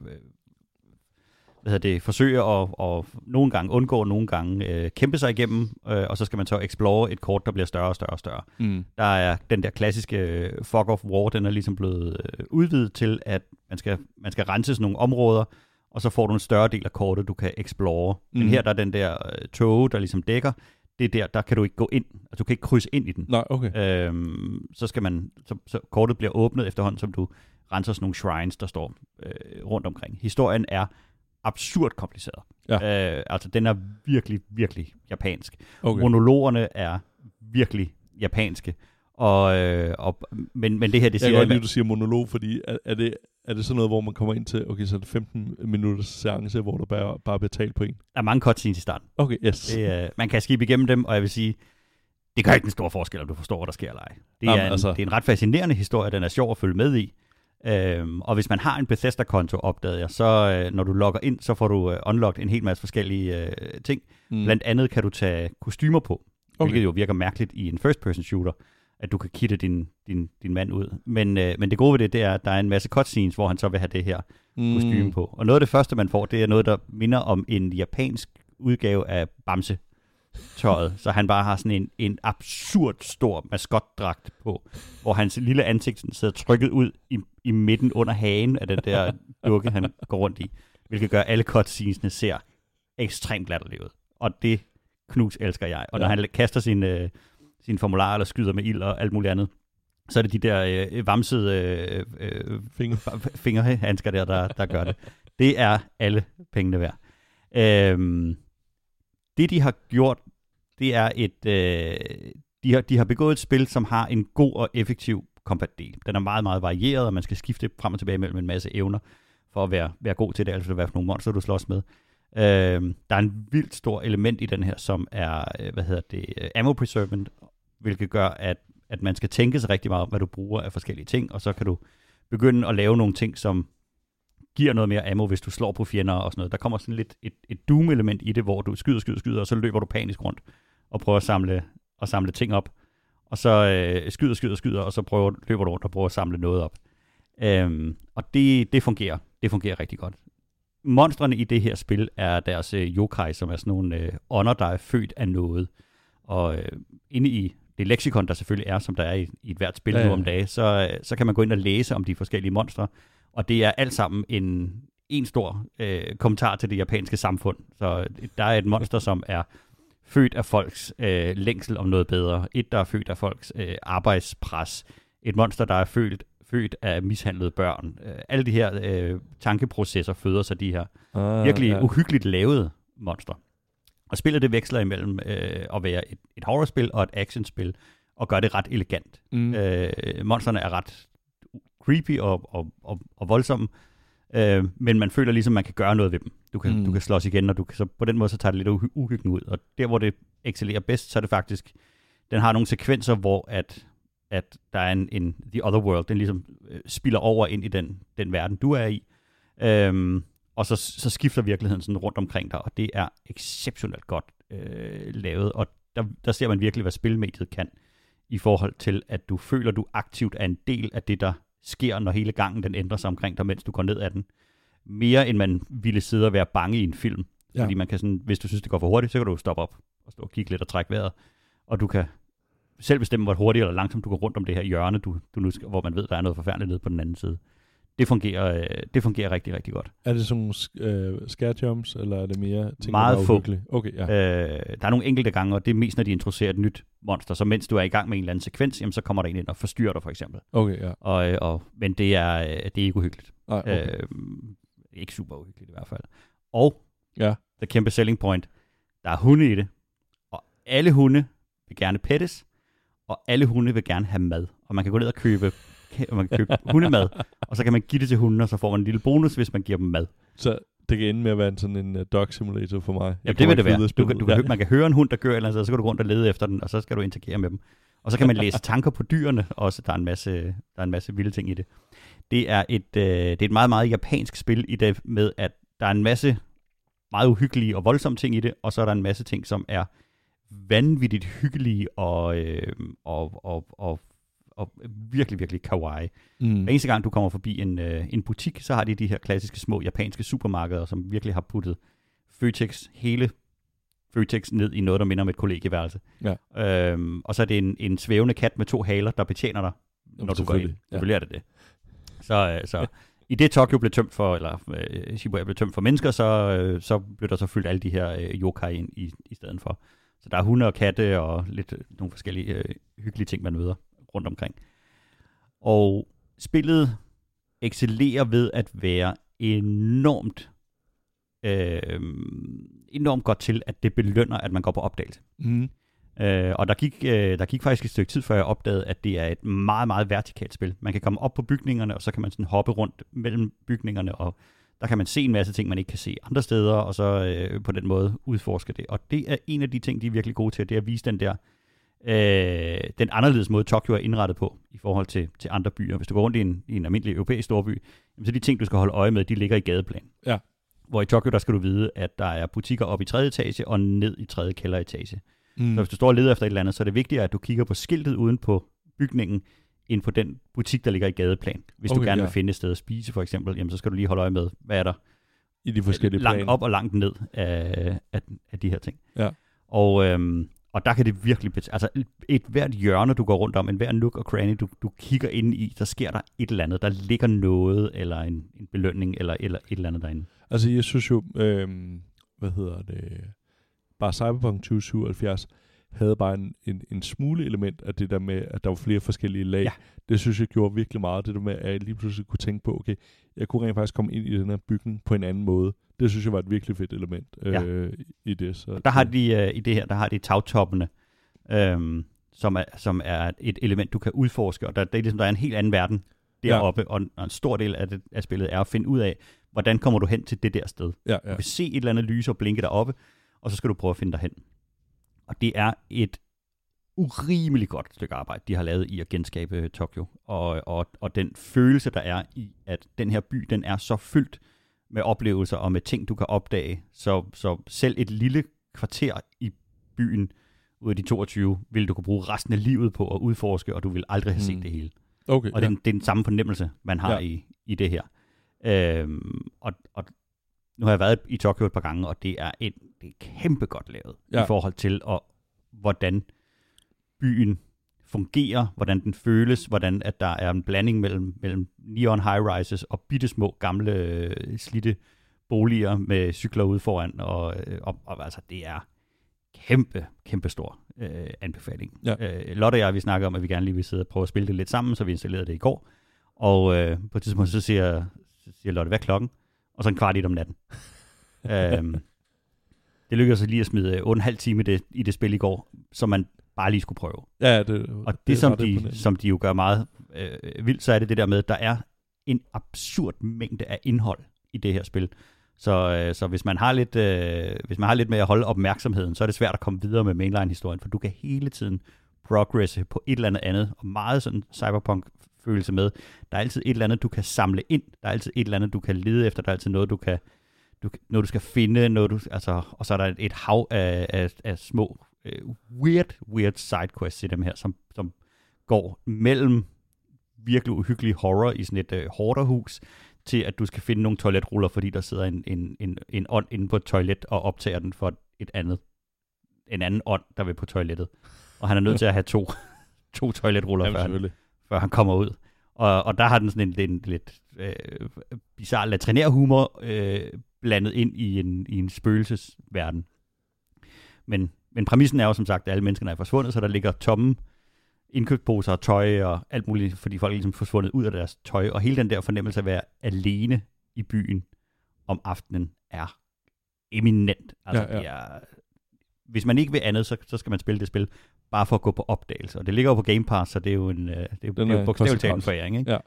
[SPEAKER 2] hvad hedder det, forsøge at, at nogle gange undgå, nogle gange øh, kæmpe sig igennem, øh, og så skal man så explore et kort, der bliver større og større og større.
[SPEAKER 1] Mm.
[SPEAKER 2] Der er den der klassiske øh, fog of war, den er ligesom blevet øh, udvidet til, at man skal, man skal rense sådan nogle områder, og så får du en større del af kortet, du kan explore. Mm. Men her der er den der øh, tåge, der ligesom dækker, det er der, der kan du ikke gå ind. Altså du kan ikke krydse ind i den.
[SPEAKER 1] Nej, okay.
[SPEAKER 2] Øhm, så skal man, så, så kortet bliver åbnet efterhånden, som du renser sådan nogle shrines, der står øh, rundt omkring. Historien er absurd kompliceret.
[SPEAKER 1] Ja.
[SPEAKER 2] Øh, altså den er virkelig, virkelig japansk.
[SPEAKER 1] okay.
[SPEAKER 2] Monologerne er virkelig japanske. Og, øh, og, men, men det her, det
[SPEAKER 1] Jeg
[SPEAKER 2] siger
[SPEAKER 1] kan godt lide,
[SPEAKER 2] jeg,
[SPEAKER 1] at du siger monolog, fordi er, er, det, er det sådan noget, hvor man kommer ind til, okay, så er det 15 minutters seance, hvor der bare, bare bliver talt på en?
[SPEAKER 2] der er mange cutscenes i starten.
[SPEAKER 1] Okay, yes.
[SPEAKER 2] Det, øh, man kan skibe igennem dem, og jeg vil sige, det gør ikke en stor forskel, om du forstår, hvad der sker eller ej. Det,
[SPEAKER 1] Jamen,
[SPEAKER 2] er en,
[SPEAKER 1] altså-
[SPEAKER 2] det er en ret fascinerende historie, den er sjov at følge med i. Øhm, og hvis man har en Bethesda-konto, opdagede jeg, så øh, når du logger ind, så får du øh, unlocked en hel masse forskellige øh, ting.
[SPEAKER 1] Mm.
[SPEAKER 2] Blandt andet kan du tage kostymer på, okay.
[SPEAKER 1] okay.
[SPEAKER 2] hvilket jo virker mærkeligt i en first-person shooter, at du kan kitte din, din, din mand ud. Men, øh, men det gode ved det, det er, at der er en masse cutscenes, hvor han så vil have det her kostume
[SPEAKER 1] Mm.
[SPEAKER 2] på. Og noget af det første, man får, det er noget, der minder om en japansk udgave af Bamse, tøjet, så han bare har sådan en, en absurd stor maskotdragt på, hvor hans lille ansigt sådan sidder trykket ud i, i midten under hagen af den der dukke, han går rundt i, hvilket gør at alle cutscenesene ser ekstremt latterligt ud. Og det knus elsker jeg. Og når
[SPEAKER 1] Ja.
[SPEAKER 2] han kaster sin, øh, sin formular eller skyder med ild og alt muligt andet, så er det de der øh, vamsede øh, øh,
[SPEAKER 1] Finger.
[SPEAKER 2] fingerhandsker der, der, der gør det. Det er alle pengene værd. Øhm, det, de har gjort, det er et... Øh, de, har, de har begået et spil, som har en god og effektiv combat-del. Den er meget, meget varieret, og man skal skifte frem og tilbage mellem en masse evner, for at være, være god til det, altså hvad for nogle monster, du slås med. Øhm, der er en vildt stor element i den her, som er, øh, hvad hedder det, øh, ammo preservement, hvilket gør, at, at man skal tænke sig rigtig meget om, hvad du bruger af forskellige ting, og så kan du begynde at lave nogle ting, som giver noget mere ammo, hvis du slår på fjender og sådan noget. Der kommer sådan lidt et, et Doom-element i det, hvor du skyder, skyder, skyder, og så løber du panisk rundt og prøver at samle, at samle ting op. Og så øh, skyder, skyder, skyder, og så prøver, løber du rundt og prøver at samle noget op. Øhm, og det, det fungerer. Det fungerer rigtig godt. Monstrene i det her spil er deres øh, yokai, som er sådan nogle øh, ånder, der er født af noget. Og øh, inde i det leksikon, der selvfølgelig er, som der er i, i et hvert spil
[SPEAKER 1] Ja,
[SPEAKER 2] ja, nu om dagen, så, øh, så kan man gå ind og læse om de forskellige monstre. Og det er alt sammen en, en stor øh, kommentar til det japanske samfund. Så der er et monster, som er født af folks øh, længsel om noget bedre. Et, der er født af folks øh, arbejdspres. Et monster, der er født, født af mishandlede børn. Øh, alle de her øh, tankeprocesser føder sig de her
[SPEAKER 1] Ah,
[SPEAKER 2] virkelig
[SPEAKER 1] ja.
[SPEAKER 2] uhyggeligt lavede monster. Og spillet det veksler imellem øh, at være et, et horrorspil og et actionspil, og gør det ret elegant.
[SPEAKER 1] Mm.
[SPEAKER 2] Øh, monsterne er ret creepy og, og, og, og voldsomme, øh, men man føler ligesom, man kan gøre noget ved dem. Du kan,
[SPEAKER 1] mm.
[SPEAKER 2] du kan slås igen, og du kan, så på den måde så tager det lidt uhy- uhyggen ud. Og der, hvor det excellerer bedst, så er det faktisk, den har nogle sekvenser, hvor at, at der er en, en The Other World, den ligesom øh, spiller over ind i den, den verden, du er i. Øhm, og så, så skifter virkeligheden sådan rundt omkring dig, og det er exceptionelt godt øh, lavet, og der, der ser man virkelig, hvad spilmediet kan, i forhold til, at du føler, du aktivt er en del af det, der sker, når hele gangen den ændrer sig omkring dig, mens du går ned ad den. Mere end man ville sidde og være bange i en film.
[SPEAKER 1] Ja.
[SPEAKER 2] Fordi man kan sådan, hvis du synes, det går for hurtigt, så kan du stoppe op og stå og kigge lidt og trække vejret, og du kan selv bestemme, hvor hurtigt eller langsomt du går rundt om det her hjørne, du, du nu skal, hvor man ved, der er noget forfærdeligt nede på den anden side. Det fungerer, øh, det fungerer rigtig, rigtig godt.
[SPEAKER 1] Er det sådan øh, scare jumps, eller er det mere ting,
[SPEAKER 2] Meget
[SPEAKER 1] der er
[SPEAKER 2] få.
[SPEAKER 1] Okay, ja.
[SPEAKER 2] Øh, der er nogle enkelte gange, og det er mest, når de introducerer et nyt monster. Så mens du er i gang med en eller anden sekvens, jamen, så kommer der en ind og forstyrrer dig, for eksempel.
[SPEAKER 1] Okay, ja.
[SPEAKER 2] Og, øh, og, men det er, øh, det er ikke uhyggeligt.
[SPEAKER 1] Nej, okay.
[SPEAKER 2] Øh, ikke super uhyggeligt i hvert fald. Og
[SPEAKER 1] Ja.
[SPEAKER 2] the kæmpe selling point, der er hunde i det, og alle hunde vil gerne pettes, og alle hunde vil gerne have mad. Og man kan gå ned og købe, man kan købe hundemad, og så kan man give det til hunden, og så får man en lille bonus, hvis man giver dem mad.
[SPEAKER 1] Så det kan ende med at være en sådan en uh, dog simulator for mig.
[SPEAKER 2] Ja, det vil det være. Du, kan, du kan, ja. Man kan høre en hund, der gør et eller andet og så kan du gå rundt og lede efter den, og så skal du interagere med dem. Og så kan man læse tanker på dyrene også. Der er en masse, der er en masse vilde ting i det. Det er et, øh, det er et meget, meget japansk spil i det med, at der er en masse meget uhyggelige og voldsomme ting i det, og så er der en masse ting, som er vanvittigt hyggelige og, øh, og, og, og, og virkelig, virkelig kawaii.
[SPEAKER 1] Mm.
[SPEAKER 2] Hver eneste gang, du kommer forbi en, øh, en butik, så har de de her klassiske små japanske supermarkeder, som virkelig har puttet Føtex, hele Føtex ned i noget, der minder om et kollegieværelse.
[SPEAKER 1] Ja.
[SPEAKER 2] Øhm, og så er det en, en svævende kat med to haler, der betjener dig,
[SPEAKER 1] Jamen,
[SPEAKER 2] når du går ind.
[SPEAKER 1] selvfølgelig, ja.
[SPEAKER 2] Er det det. Så, øh, så i det Tokyo blev tømt for, eller øh, Shibuya blev tømt for mennesker, så, øh, så blev der så fyldt alle de her øh, yokai ind i, i stedet for. Så der er hunde og katte og lidt øh, nogle forskellige øh, hyggelige ting, man møder rundt omkring. Og spillet excellerer ved at være enormt øh, enormt godt til, at det belønner, at man går på opdagelse.
[SPEAKER 1] Mm.
[SPEAKER 2] Øh, og der gik, øh, der gik faktisk et stykke tid, før jeg opdagede, at det er et meget, meget vertikalt spil. Man kan komme op på bygningerne, og så kan man sådan hoppe rundt mellem bygningerne, og der kan man se en masse ting, man ikke kan se andre steder, og så øh, på den måde udforske det. Og det er en af de ting, de er virkelig gode til, det er at vise den der, øh, den anderledes måde, Tokyo er indrettet på, i forhold til, til andre byer. Hvis du går rundt i en, i en almindelig europæisk storby, jamen, så de ting, du skal holde øje med, de ligger i gadeplan.
[SPEAKER 1] Ja.
[SPEAKER 2] Hvor i Tokyo, der skal du vide, at der er butikker op i tredje etage, og ned i tredje kælderetage.
[SPEAKER 1] Mm.
[SPEAKER 2] Så hvis du står og leder efter et eller andet, så er det vigtigere, at du kigger på skiltet uden på bygningen, end på den butik, der ligger i gadeplan. Hvis okay, du gerne
[SPEAKER 1] ja.
[SPEAKER 2] vil finde et sted at spise, for eksempel, jamen, så skal du lige holde øje med, hvad er der
[SPEAKER 1] I de forskellige
[SPEAKER 2] langt
[SPEAKER 1] planer.
[SPEAKER 2] op og langt ned af, af, af de her ting.
[SPEAKER 1] Ja.
[SPEAKER 2] Og, øhm, og der kan det virkelig... Bet- altså et hvert hjørne, du går rundt om, en hver nook og cranny, du, du kigger ind i, så sker der et eller andet. Der ligger noget, eller en, en belønning, eller, eller et eller andet derinde.
[SPEAKER 1] Altså, jeg synes jo, øh, hvad hedder det, bare Cyberpunk 2077 havde bare en, en, en smule element af det der med, at der var flere forskellige lag.
[SPEAKER 2] Ja.
[SPEAKER 1] Det synes jeg gjorde virkelig meget, det der med, at jeg lige pludselig kunne tænke på, okay, jeg kunne rent faktisk komme ind i den her bygning på en anden måde. Det synes jeg var et virkelig fedt element øh, i det. Så
[SPEAKER 2] Der har de, øh, i det her, der har de tagtoppene, øhm, som, er, som er et element, du kan udforske, og der, det er ligesom, der er en helt anden verden deroppe, ja. og, en, og en stor del af, det, af spillet er at finde ud af, hvordan kommer du hen til det der sted.
[SPEAKER 1] Ja,
[SPEAKER 2] Du
[SPEAKER 1] ja.
[SPEAKER 2] kan se et eller andet lys og blinke deroppe, og så skal du prøve at finde dig hen. Og det er et urimeligt godt stykke arbejde, de har lavet i at genskabe Tokyo. Og, og, og den følelse, der er i, at den her by, den er så fyldt med oplevelser og med ting, du kan opdage. Så, så selv et lille kvarter i byen ud af de 22, vil du kunne bruge resten af livet på at udforske, og du vil aldrig have set
[SPEAKER 1] Mm.
[SPEAKER 2] det hele.
[SPEAKER 1] Okay,
[SPEAKER 2] Og
[SPEAKER 1] ja.
[SPEAKER 2] det, er, det er den samme fornemmelse, man har
[SPEAKER 1] Ja.
[SPEAKER 2] i, i det her. Øhm, og, og nu har jeg været i Tokyo et par gange, og det er, en, det er kæmpe godt lavet
[SPEAKER 1] ja.
[SPEAKER 2] i forhold til, og, hvordan byen fungerer, hvordan den føles, hvordan at der er en blanding mellem, mellem neon high-rises og bittesmå gamle øh, slidte boliger med cykler ude foran, og, øh, og, og altså det er kæmpe, kæmpe stor øh, anbefaling.
[SPEAKER 1] Ja.
[SPEAKER 2] Øh, Lotte og jeg, vi snakker om, at vi gerne lige vil sidde og prøve at spille det lidt sammen, så vi installerede det i går. Og øh, på et tidspunkt, så siger, så siger Lotte, hvad klokken? Og så en kvart i om natten. øhm, det lykkedes så lige at smide 8,5 time i det, i det spil i går, som man bare lige skulle prøve.
[SPEAKER 1] ja, det,
[SPEAKER 2] Og det, det som, de, som de jo gør meget øh, vildt, så er det det der med, at der er en absurd mængde af indhold i det her spil. Så, øh, så hvis, man har lidt, øh, hvis man har lidt med at holde opmærksomheden, så er det svært at komme videre med mainline-historien, for du kan hele tiden progresse på et eller andet andet, og meget sådan cyberpunk-følelse med. Der er altid et eller andet, du kan samle ind, der er altid et eller andet, du kan lede efter, der er altid noget, du kan, du, noget, du skal finde, noget, du, altså, og så er der et, et hav af, af, af små øh, weird, weird sidequests i dem her, som, som går mellem virkelig uhyggelig horror i sådan et øh, hoarderhus, til at du skal finde nogle toiletruller, fordi der sidder en, en, en, en ånd inde på et toilet og optager den for et andet, en anden ånd, der vil på toilettet. Og han er nødt til at have to, to toiletruller,
[SPEAKER 1] Jamen,
[SPEAKER 2] før han, før han kommer ud. Og, og der har den sådan en, en lidt øh, bizarre latrinærhumor øh, blandet ind i en, i en spøgelsesverden. Men, men præmissen er jo som sagt, at alle menneskerne er forsvundet, så der ligger tomme indkøbsposer og tøj og alt muligt, fordi folk er ligesom forsvundet ud af deres tøj. Og hele den der fornemmelse af at være alene i byen om aftenen er eminent. Altså,
[SPEAKER 1] Ja, ja.
[SPEAKER 2] Det er, hvis man ikke vil andet, så, så skal man spille det spil bare for at gå på opdagelse. Og det ligger jo på Game Pass, så det er jo en øh, det er,
[SPEAKER 1] Den
[SPEAKER 2] det er jo bogstaveligt talt en foræring. Ikke?
[SPEAKER 1] Ja.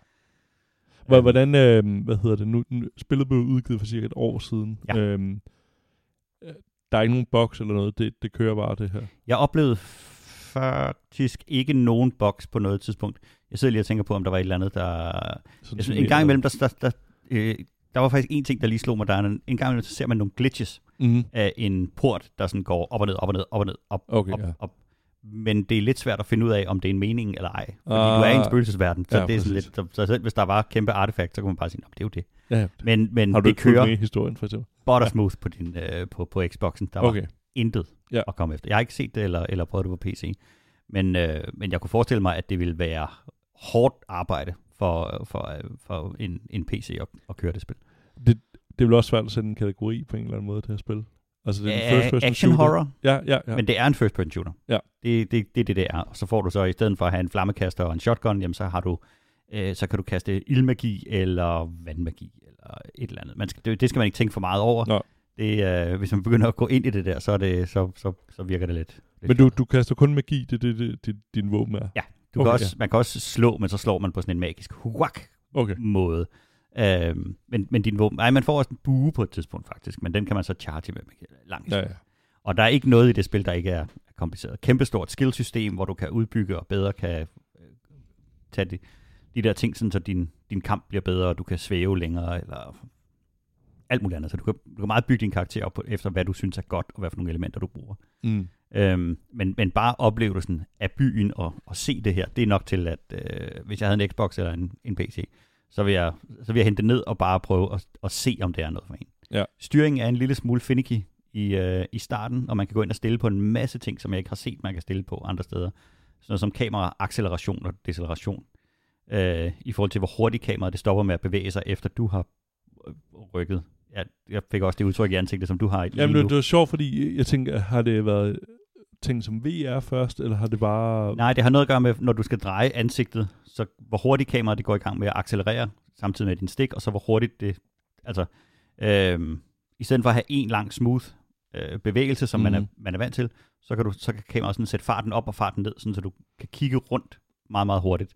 [SPEAKER 1] Hvor- Hvordan, øh, hvad hedder det nu? Spillet blev udgivet for cirka et år siden.
[SPEAKER 2] Ja.
[SPEAKER 1] Øhm, øh, der er ikke nogen boks eller noget. Det, det kører bare det her.
[SPEAKER 2] Jeg oplevede faktisk ikke nogen boks på noget tidspunkt. Jeg sidder lige og tænker på, om der var et eller andet, der...
[SPEAKER 1] Sådan
[SPEAKER 2] Jeg synes, en gang imellem, der, der, der, øh, der var faktisk en ting, der lige slog mig. Der er en, en gang imellem, så ser man nogle glitches
[SPEAKER 1] Mm-hmm.
[SPEAKER 2] af en port, der sådan går op og ned, op og ned, op og ned, op,
[SPEAKER 1] Okay,
[SPEAKER 2] op,
[SPEAKER 1] ja.
[SPEAKER 2] op. Men det er lidt svært at finde ud af, om det er en mening eller ej. Fordi
[SPEAKER 1] Ah.
[SPEAKER 2] du er i en spøgelsesverden, så
[SPEAKER 1] Ja,
[SPEAKER 2] det er sådan lidt... Så, så selv hvis der var kæmpe artefakt, så kunne man bare sige, "Nå, det er jo det.
[SPEAKER 1] Ja, ja.
[SPEAKER 2] Men, men
[SPEAKER 1] Har du
[SPEAKER 2] det kører
[SPEAKER 1] med historien, for eksempel?
[SPEAKER 2] buttersmooth på, din, øh, på, på Xboxen. Der var
[SPEAKER 1] Okay.
[SPEAKER 2] intet
[SPEAKER 1] Ja.
[SPEAKER 2] at komme efter. Jeg har ikke set det eller, eller prøvet det på PC, men, øh, men jeg kunne forestille mig, at det ville være hårdt arbejde for, for, for en, en PC at, at køre det spil.
[SPEAKER 1] Det, det er vel også svært at sætte en kategori på en eller anden måde, det her spil. Altså, det er en first person
[SPEAKER 2] action
[SPEAKER 1] shooter.
[SPEAKER 2] horror,
[SPEAKER 1] Ja, ja, ja.
[SPEAKER 2] ja. men det er en first person shooter.
[SPEAKER 1] Ja.
[SPEAKER 2] Det, det, det er det, det er. Og så får du så, i stedet for at have en flammekaster og en shotgun, jamen så har du øh, så kan du kaste ildmagi eller vandmagi eller et eller andet. Man skal, det, det skal man ikke tænke for meget over.
[SPEAKER 1] Nå.
[SPEAKER 2] Det, øh, hvis man begynder at gå ind i det der, så, er det, så, så, så virker det lidt. lidt
[SPEAKER 1] Men du, du kaster kun magi, det er det, det, det, din våben er?
[SPEAKER 2] Ja, Du
[SPEAKER 1] Okay,
[SPEAKER 2] kan også, Man kan også slå, men så slår man på sådan en magisk huak
[SPEAKER 1] Okay.
[SPEAKER 2] måde. Øhm, men, men din våben, nej, man får også en bue på et tidspunkt faktisk, men den kan man så charge med, langt.
[SPEAKER 1] Ja, ja.
[SPEAKER 2] Og der er ikke noget i det spil, der ikke er er kompliceret. Kæmpestort skillsystem, hvor du kan udbygge og bedre kan øh, tage de, de der ting, sådan, så din, din kamp bliver bedre, og du kan svæve længere, eller alt muligt andet. Så du kan, du kan meget bygge din karakter op på, efter, hvad du synes er godt, og hvad for nogle elementer du bruger.
[SPEAKER 1] Mm.
[SPEAKER 2] Øhm, men, men bare oplevelsen af byen og, og se det her, det er nok til, at øh, hvis jeg havde en Xbox eller en, en PC, så vil, jeg, så vil jeg hente det ned og bare prøve at, at se, om det er noget for en.
[SPEAKER 1] Ja.
[SPEAKER 2] Styringen er en lille smule finicky i, i, øh, i starten, og man kan gå ind og stille på en masse ting, som jeg ikke har set, man kan stille på andre steder. Sådan noget som kamera, acceleration og deceleration. Øh, I forhold til, hvor hurtigt kameraet det stopper med at bevæge sig, efter du har øh, rykket. Jeg, jeg fik også det udtryk i ansigtet, som du har
[SPEAKER 1] Jamen, det, det var sjovt, fordi jeg tænker, har det været ting som VR først, eller har det bare...
[SPEAKER 2] Nej, det har noget at gøre med, når du skal dreje ansigtet, så hvor hurtigt kameraet det går i gang med at accelerere, samtidig med din stik, og så hvor hurtigt det, altså, øhm, i stedet for at have en lang smooth øh, bevægelse, som mm. man, er,
[SPEAKER 1] Mhm.
[SPEAKER 2] man er vant til, så kan, du, så kan kameraet sådan sætte farten op og farten ned, sådan, så du kan kigge rundt meget, meget hurtigt.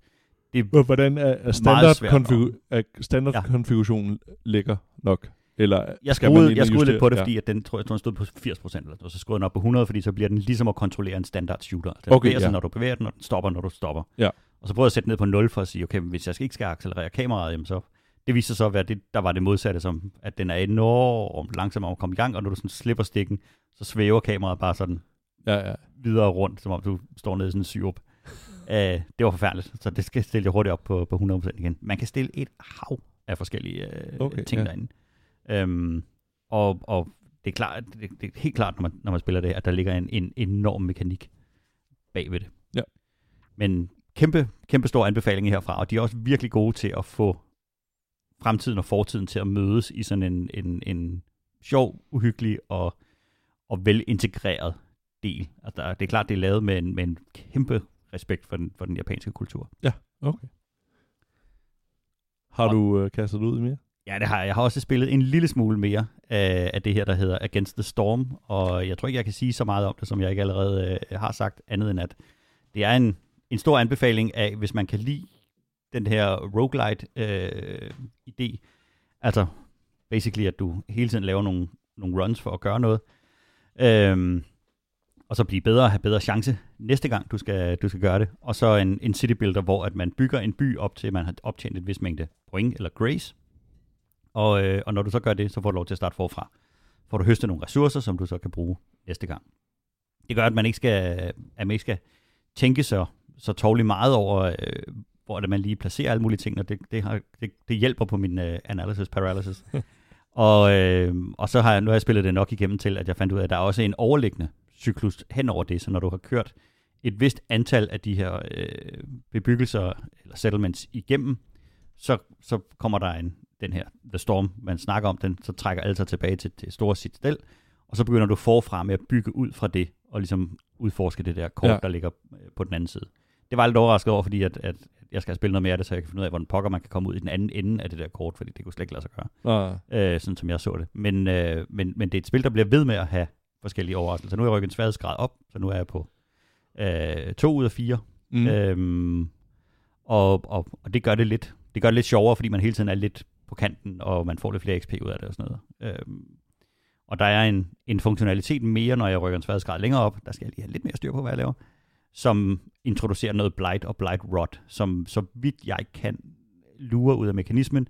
[SPEAKER 2] Det,
[SPEAKER 1] Hvor- Hvordan er, er standard, konfigu- er standard
[SPEAKER 2] Ja.
[SPEAKER 1] konfigurationen ligger nok? Eller
[SPEAKER 2] jeg skruede, jeg
[SPEAKER 1] og
[SPEAKER 2] skruede lidt på det,
[SPEAKER 1] Ja.
[SPEAKER 2] fordi at den, tror, jeg tror, den stod på 80% eller noget, så skruede den op på 100, fordi så bliver den ligesom at kontrollere en standard shooter. Den
[SPEAKER 1] Okay,
[SPEAKER 2] bevæger sig,
[SPEAKER 1] ja.
[SPEAKER 2] når du bevæger den, og den stopper, når du stopper.
[SPEAKER 1] Ja.
[SPEAKER 2] Og så prøvede jeg at sætte den ned på 0 for at sige, okay, hvis jeg ikke skal accelerere kameraet, jamen så det viste sig så at være det, der var det modsatte, som at den er enormt langsom om at komme i gang, og når du sådan slipper stikken, så svæver kameraet bare sådan
[SPEAKER 1] Ja, ja.
[SPEAKER 2] videre rundt, som om du står nede i sådan en syrup. uh, det var forfærdeligt, så det skal stille jeg hurtigt op på, på 100% igen. Man kan stille et hav af forskellige uh,
[SPEAKER 1] Okay,
[SPEAKER 2] ting
[SPEAKER 1] ja.
[SPEAKER 2] derinde. Um, og, og det er klart, det, det er helt klart, når man, når man spiller det, at der ligger en, en enorm mekanik bagved det.
[SPEAKER 1] Ja.
[SPEAKER 2] Men kæmpe, kæmpe stor anbefaling herfra, og de er også virkelig gode til at få fremtiden og fortiden til at mødes i sådan en, en, en sjov, uhyggelig og, og velintegreret del. Altså, der, det er klart, det er lavet med en, med en kæmpe respekt for den, for den japanske kultur.
[SPEAKER 1] Okay. Har
[SPEAKER 2] Og-
[SPEAKER 1] du øh, kastet ud i mere?
[SPEAKER 2] Ja, det har jeg. Jeg har også spillet en lille smule mere af, af det her, der hedder Against the Storm, og jeg tror ikke, jeg kan sige så meget om det, som jeg ikke allerede øh, har sagt, andet end at det er en, en stor anbefaling af, hvis man kan lide den her roguelite-idé, øh, altså basically, at du hele tiden laver nogle, nogle runs for at gøre noget, øhm, og så blive bedre og have bedre chance næste gang, du skal, du skal gøre det. Og så en, en city builder, hvor at man bygger en by op til, at man har optjent et vis mængde point eller grace, og, øh, og når du så gør det, så får du lov til at starte forfra. Får du høstet nogle ressourcer, som du så kan bruge næste gang. Det gør, at man ikke skal, at man ikke skal tænke så, så tårligt meget over, øh, hvor det man lige placerer alle mulige ting, og det, det, har, det, det hjælper på min øh, analysis paralysis. og, øh, og så har jeg, nu har jeg spillet det nok igennem til, at jeg fandt ud af, at der er også en overliggende cyklus hen over det, så når du har kørt et vist antal af de her øh, bebyggelser eller settlements igennem, så, så kommer der en, den her The Storm, man snakker om, den så trækker alle sig tilbage til det store citadel, og så begynder du forfra med at bygge ud fra det, og ligesom udforske det der kort,
[SPEAKER 1] Ja.
[SPEAKER 2] der ligger øh, på den anden side. Det var jeg lidt overrasket over, fordi at, at jeg skal spille noget mere af det, så jeg kan finde ud af, hvordan pokker man kan komme ud i den anden ende af det der kort, fordi det kunne slet ikke lade sig gøre, øh, sådan som jeg så det. Men, øh, men, men det er et spil, der bliver ved med at have forskellige overraskelser. Nu er jeg rykket en sværhedsgrad op, så nu er jeg på øh, to ud af fire.
[SPEAKER 1] Mm.
[SPEAKER 2] Øhm, og, og, og det gør det lidt det gør det lidt sjovere, fordi man hele tiden er lidt på kanten, og man får lidt flere XP ud af det og sådan noget. Øhm, og der er en, en funktionalitet mere, når jeg rykker en sværhedsgrad længere op, der skal jeg lige have lidt mere styr på, hvad jeg laver, som introducerer noget Blight og Blight Rod, som så vidt jeg kan lure ud af mekanismen,